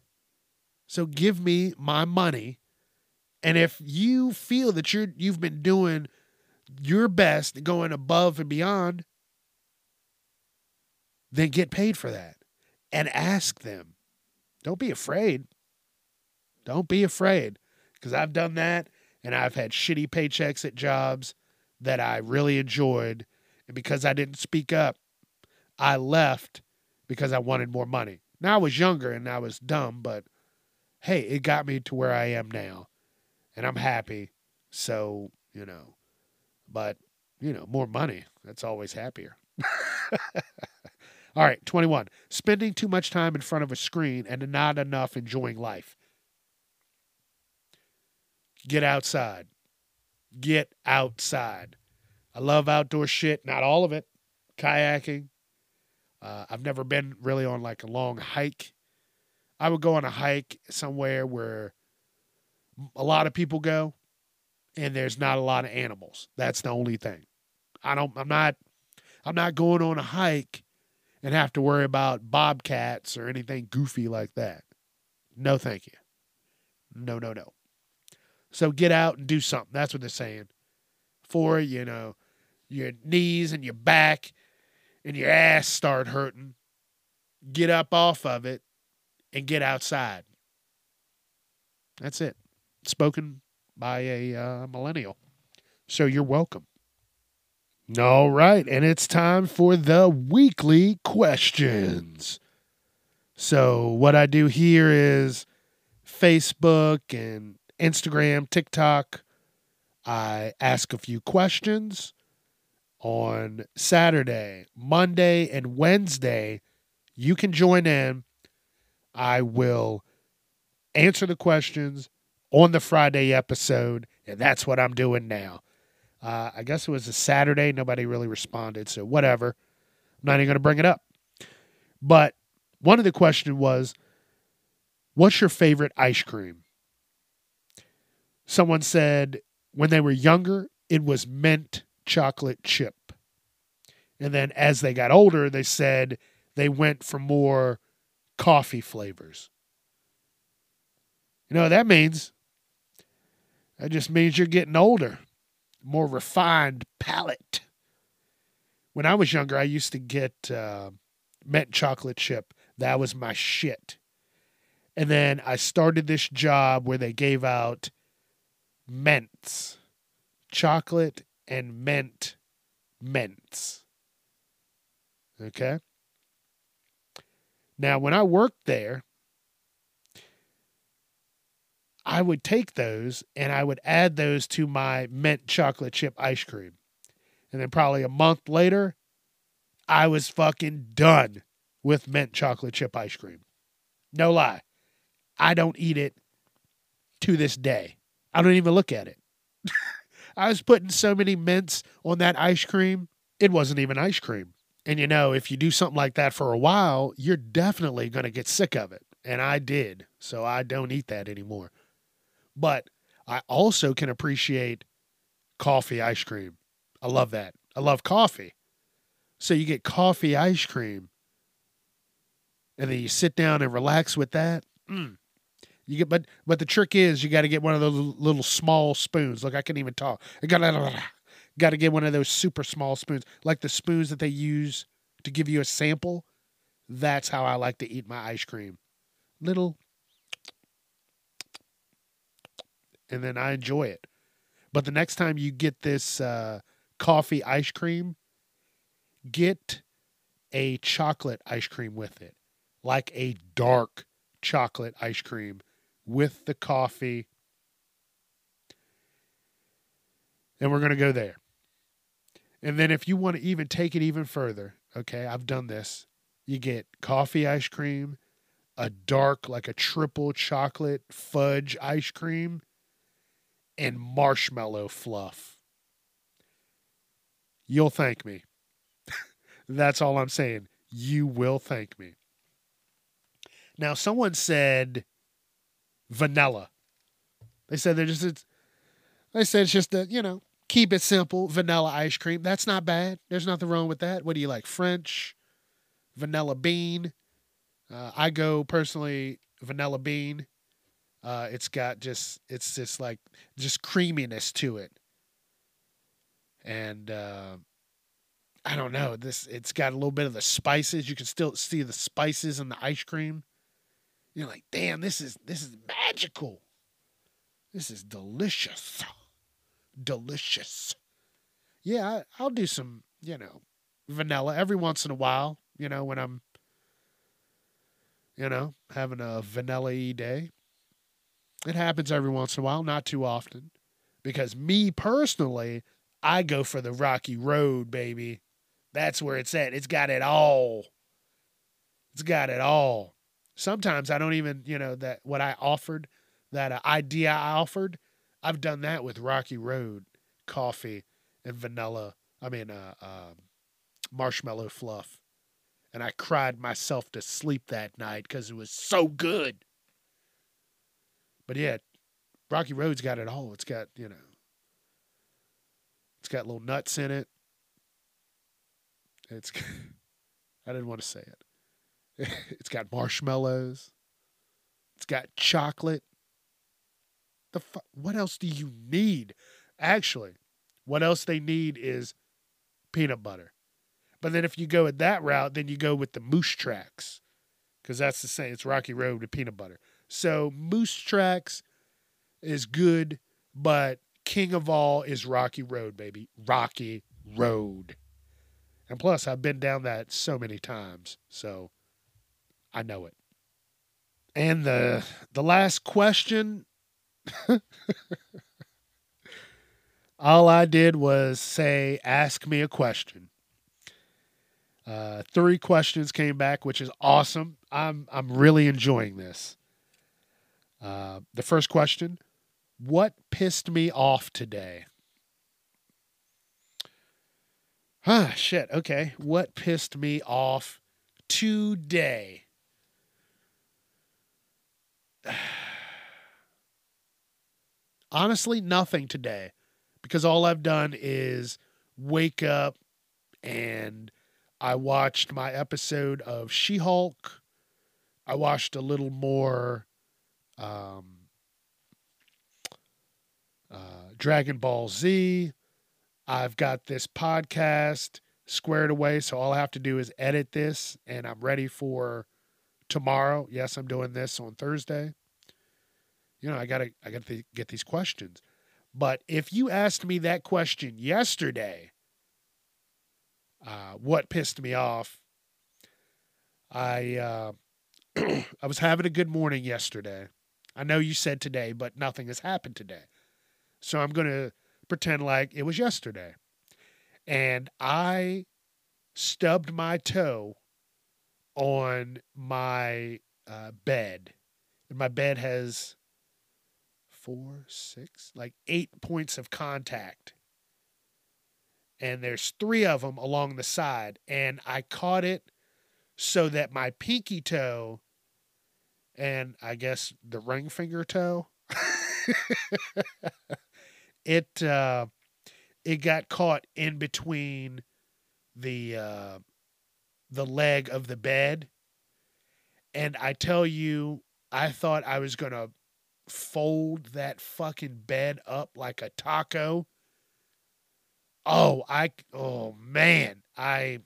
S1: So give me my money. And if you feel that you're you've been doing your best, going above and beyond, then get paid for that and ask them. Don't be afraid. Don't be afraid because I've done that and I've had shitty paychecks at jobs that I really enjoyed. And because I didn't speak up, I left because I wanted more money. Now I was younger and I was dumb, but hey, it got me to where I am now. And I'm happy. So, you know, but, you know, more money, that's always happier. All right, 21. Spending too much time in front of a screen and not enough enjoying life. Get outside. Get outside. I love outdoor shit, not all of it. Kayaking. Uh, I've never been really on like a long hike. I would go on a hike somewhere where a lot of people go and there's not a lot of animals. That's the only thing. I don't I'm not I'm not going on a hike and have to worry about bobcats or anything goofy like that. No thank you. No, no, no. So get out and do something. That's what they're saying. For, you know, your knees and your back and your ass start hurting, get up off of it and get outside. That's it. Spoken by a uh, millennial. So you're welcome. All right. And it's time for the weekly questions. So, what I do here is Facebook and Instagram, TikTok. I ask a few questions on Saturday, Monday, and Wednesday. You can join in. I will answer the questions on the Friday episode, and that's what I'm doing now. Uh, I guess it was a Saturday. Nobody really responded, so whatever. I'm not even going to bring it up. But one of the questions was, "What's your favorite ice cream?" Someone said when they were younger, it was mint chocolate chip. And then as they got older, they said they went for more coffee flavors. You know what that means? That just means you're getting older, more refined palate. When I was younger, I used to get uh, mint chocolate chip. That was my shit. And then I started this job where they gave out mints, chocolate and mint mints. Okay. Now, when I worked there, I would take those and I would add those to my mint chocolate chip ice cream. And then probably a month later, I was fucking done with mint chocolate chip ice cream. No lie. I don't eat it to this day. I don't even look at it. I was putting so many mints on that ice cream, it wasn't even ice cream. And you know, if you do something like that for a while, you're definitely going to get sick of it. And I did. So I don't eat that anymore. But I also can appreciate coffee ice cream. I love that. I love coffee. So you get coffee ice cream and then you sit down and relax with that. Mm, you get, but but the trick is you got to get one of those little small spoons. Look, I can't even talk. I got got to get one of those super small spoons, like the spoons that they use to give you a sample. That's how I like to eat my ice cream. Little, and then I enjoy it. But the next time you get this uh, coffee ice cream, get a chocolate ice cream with it, like a dark chocolate ice cream with the coffee. And we're going to go there. And then if you want to even take it even further, okay, I've done this. You get coffee ice cream, a dark, like a triple chocolate fudge ice cream, and marshmallow fluff. You'll thank me. That's all I'm saying. You will thank me. Now, someone said vanilla. They said they're just it's, they said it's just a, you know, keep it simple, vanilla ice cream. That's not bad. There's nothing wrong with that. What do you like? French, vanilla bean. Uh, I go personally vanilla bean. Uh, it's got just it's just like just creaminess to it, and uh, I don't know this. It's got a little bit of the spices. You can still see the spices in the ice cream. You're like, damn, this is this is magical. This is delicious, delicious. Yeah, I, I'll do some, you know, vanilla every once in a while. You know, when I'm, you know, having a vanilla day. It happens every once in a while, not too often. Because me personally, I go for the rocky road, baby. That's where it's at. It's got it all. It's got it all. Sometimes I don't even, you know, that what I offered, that uh, idea I offered, I've done that with Rocky Road coffee and vanilla. I mean, uh, uh, marshmallow fluff. And I cried myself to sleep that night because it was so good. But yeah, Rocky Road's got it all. It's got, you know, it's got little nuts in it. It's, I didn't want to say it. It's got marshmallows. It's got chocolate. The fu- what else do you need? Actually, what else they need is peanut butter. But then if you go with that route, then you go with the moose tracks because that's the same. It's Rocky Road with peanut butter. So Moose Tracks is good, but king of all is Rocky Road, baby. Rocky Road. And plus, I've been down that so many times, so I know it. And the the last question all I did was say ask me a question. Uh, three questions came back, which is awesome. I'm I'm really enjoying this. Uh, the first question What pissed me off today? Ah, shit. Okay. What pissed me off today? Honestly, nothing today because all I've done is wake up and I watched my episode of She Hulk. I watched a little more um, uh, Dragon Ball Z. I've got this podcast squared away, so all I have to do is edit this, and I'm ready for tomorrow. Yes, I'm doing this on Thursday. You know, I gotta, I gotta get these questions. But if you asked me that question yesterday, uh, what pissed me off? I uh, I was having a good morning yesterday. I know you said today, but nothing has happened today. So I'm going to pretend like it was yesterday. And I stubbed my toe on my uh, bed. And my bed has four, six, like eight points of contact. And there's three of them along the side. And I caught it so that my pinky toe and I guess the ring finger toe. it uh, it got caught in between the uh, the leg of the bed, and I tell you, I thought I was gonna fold that fucking bed up like a taco. Oh, I oh man, I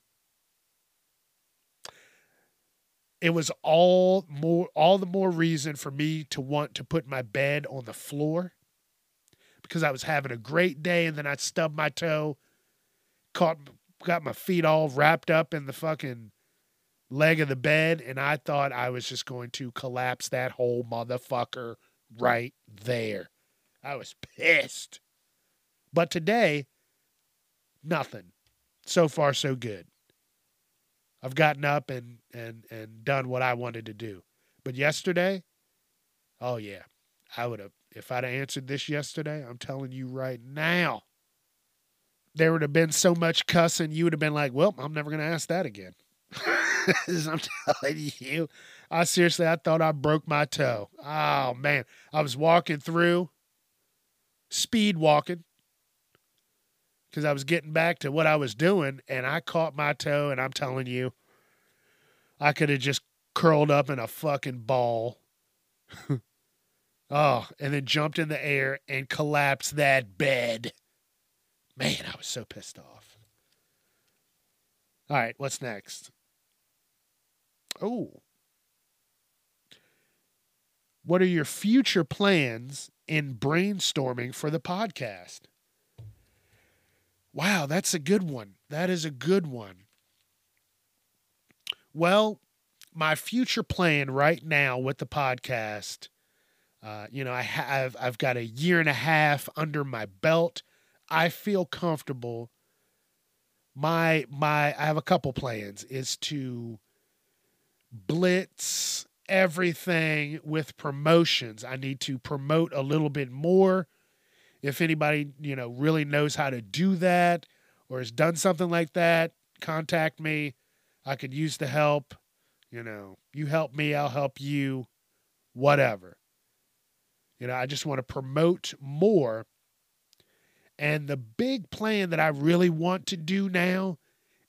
S1: it was all more all the more reason for me to want to put my bed on the floor because I was having a great day and then I stubbed my toe, caught got my feet all wrapped up in the fucking leg of the bed and I thought I was just going to collapse that whole motherfucker right there. I was pissed. But today nothing. So far so good. I've gotten up and and and done what I wanted to do. But yesterday, oh yeah, I would have if I'd have answered this yesterday, I'm telling you right now, there would have been so much cussing, you would have been like, Well, I'm never gonna ask that again. I'm telling you. I seriously I thought I broke my toe. Oh man. I was walking through speed walking because I was getting back to what I was doing and I caught my toe. And I'm telling you, I could have just curled up in a fucking ball. oh, and then jumped in the air and collapsed that bed. Man, I was so pissed off. All right, what's next? Oh. What are your future plans in brainstorming for the podcast? Wow, that's a good one. That is a good one. Well, my future plan right now with the podcast, uh, you know, I have I've got a year and a half under my belt. I feel comfortable. My my I have a couple plans is to blitz everything with promotions. I need to promote a little bit more. If anybody, you know, really knows how to do that or has done something like that, contact me. I could use the help. You know, you help me, I'll help you, whatever. You know, I just want to promote more. And the big plan that I really want to do now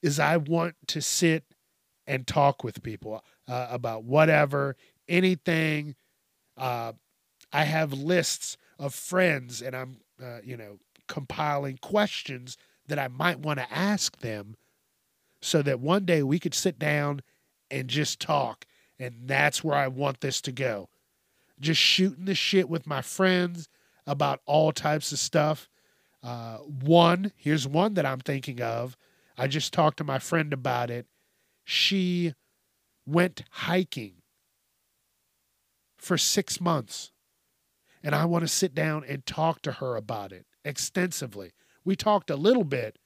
S1: is I want to sit and talk with people uh, about whatever, anything. Uh, I have lists of friends, and I'm, uh, you know, compiling questions that I might want to ask them so that one day we could sit down and just talk. And that's where I want this to go. Just shooting the shit with my friends about all types of stuff. Uh, one, here's one that I'm thinking of. I just talked to my friend about it. She went hiking for six months. And I want to sit down and talk to her about it extensively. We talked a little bit,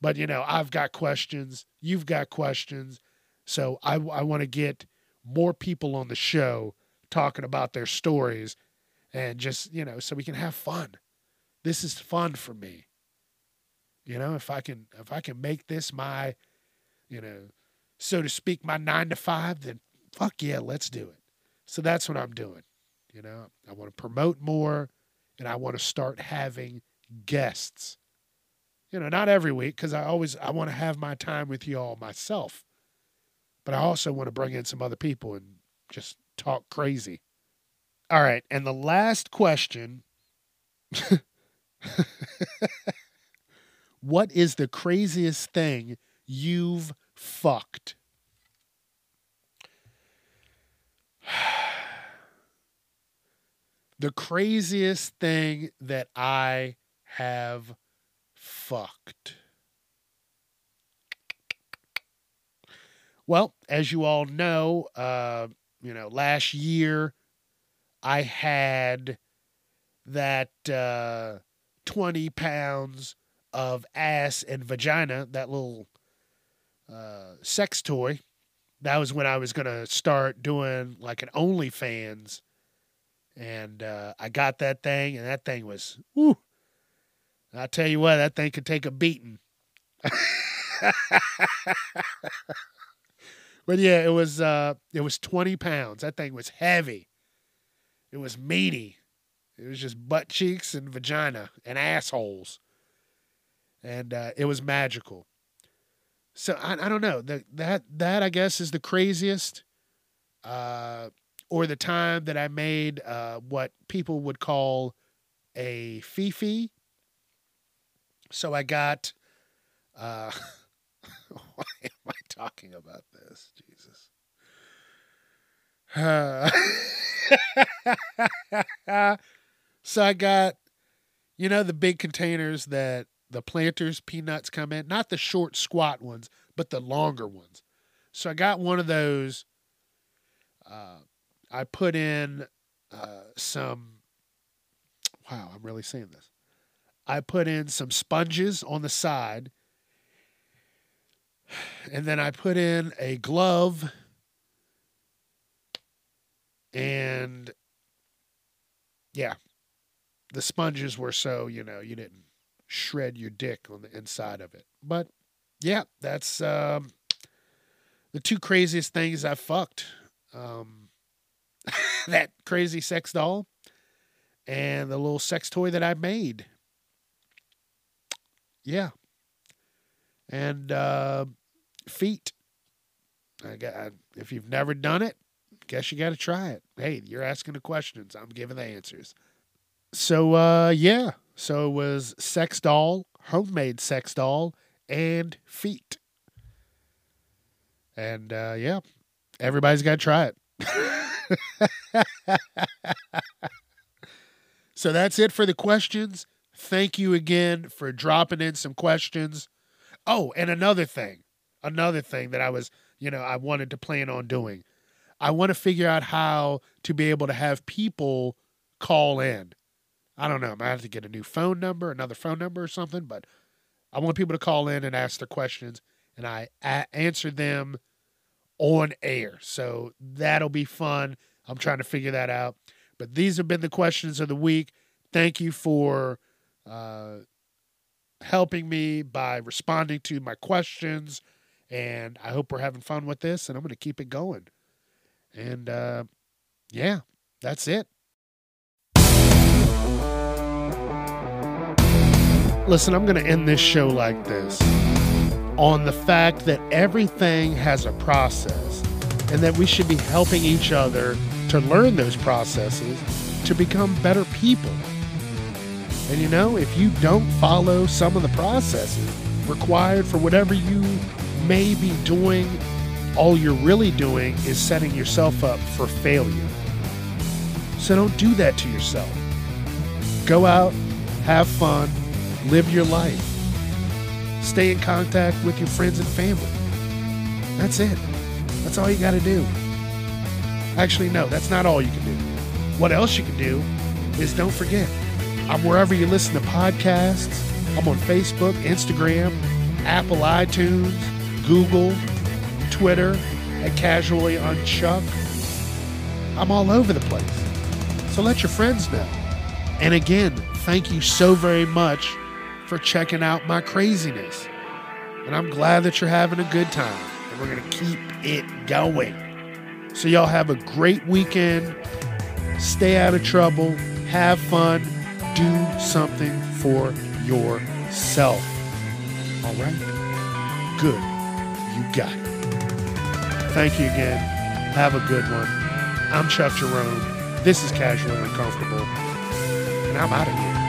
S1: but you know, I've got questions, you've got questions. So I, I want to get more people on the show talking about their stories and just, you know, so we can have fun. This is fun for me. You know, if I can if I can make this my, you know, so to speak, my nine to five, then fuck yeah, let's do it. So that's what I'm doing. You know, I want to promote more and I want to start having guests. You know, not every week because I always I want to have my time with you all myself. But I also want to bring in some other people and just talk crazy. All right, and the last question What is the craziest thing you've fucked. the craziest thing that I have fucked. Well, as you all know, uh, you know, last year I had that uh, 20 pounds of ass and vagina, that little uh, sex toy. That was when I was gonna start doing like an OnlyFans, and uh, I got that thing, and that thing was, whoo! I tell you what, that thing could take a beating. but yeah, it was uh, it was twenty pounds. That thing was heavy. It was meaty. It was just butt cheeks and vagina and assholes, and uh, it was magical. So I, I don't know that that that I guess is the craziest, uh, or the time that I made uh, what people would call a fifi. So I got. Uh, why am I talking about this? Jesus. Uh, so I got, you know, the big containers that the planters peanuts come in, not the short squat ones, but the longer ones. So I got one of those. Uh, I put in uh, some. Wow, I'm really saying this. I put in some sponges on the side, and then I put in a glove and yeah, the sponges were so you know you didn't shred your dick on the inside of it. But yeah, that's um, the two craziest things I fucked. Um, that crazy sex doll and the little sex toy that I made. Yeah. And uh, feet. I got, if you've never done it, guess you got to try it. Hey, you're asking the questions. I'm giving the answers. So, uh, yeah. So it was sex doll, homemade sex doll, and feet. And uh, yeah, everybody's got to try it. so that's it for the questions. Thank you again for dropping in some questions. Oh, and another thing, another thing that I was, you know, I wanted to plan on doing. I want to figure out how to be able to have people call in. I don't know. I might have to get a new phone number, another phone number or something, but I want people to call in and ask their questions, and I answer them on air. So that'll be fun. I'm trying to figure that out. But these have been the questions of the week. Thank you for uh, helping me by responding to my questions. And I hope we're having fun with this, and I'm going to keep it going. And uh, yeah, that's it. Listen, I'm going to end this show like this on the fact that everything has a process and that we should be helping each other to learn those processes to become better people. And you know, if you don't follow some of the processes required for whatever you may be doing, all you're really doing is setting yourself up for failure. So don't do that to yourself. Go out, have fun, live your life. Stay in contact with your friends and family. That's it. That's all you got to do. Actually, no, that's not all you can do. What else you can do is don't forget, I'm wherever you listen to podcasts. I'm on Facebook, Instagram, Apple iTunes, Google, Twitter, at Casually Unchuck. I'm all over the place. So let your friends know. And again, thank you so very much for checking out my craziness. And I'm glad that you're having a good time. And we're going to keep it going. So, y'all have a great weekend. Stay out of trouble. Have fun. Do something for yourself. All right? Good. You got it. Thank you again. Have a good one. I'm Chuck Jerome. This is Casually Uncomfortable. And I'm out of here.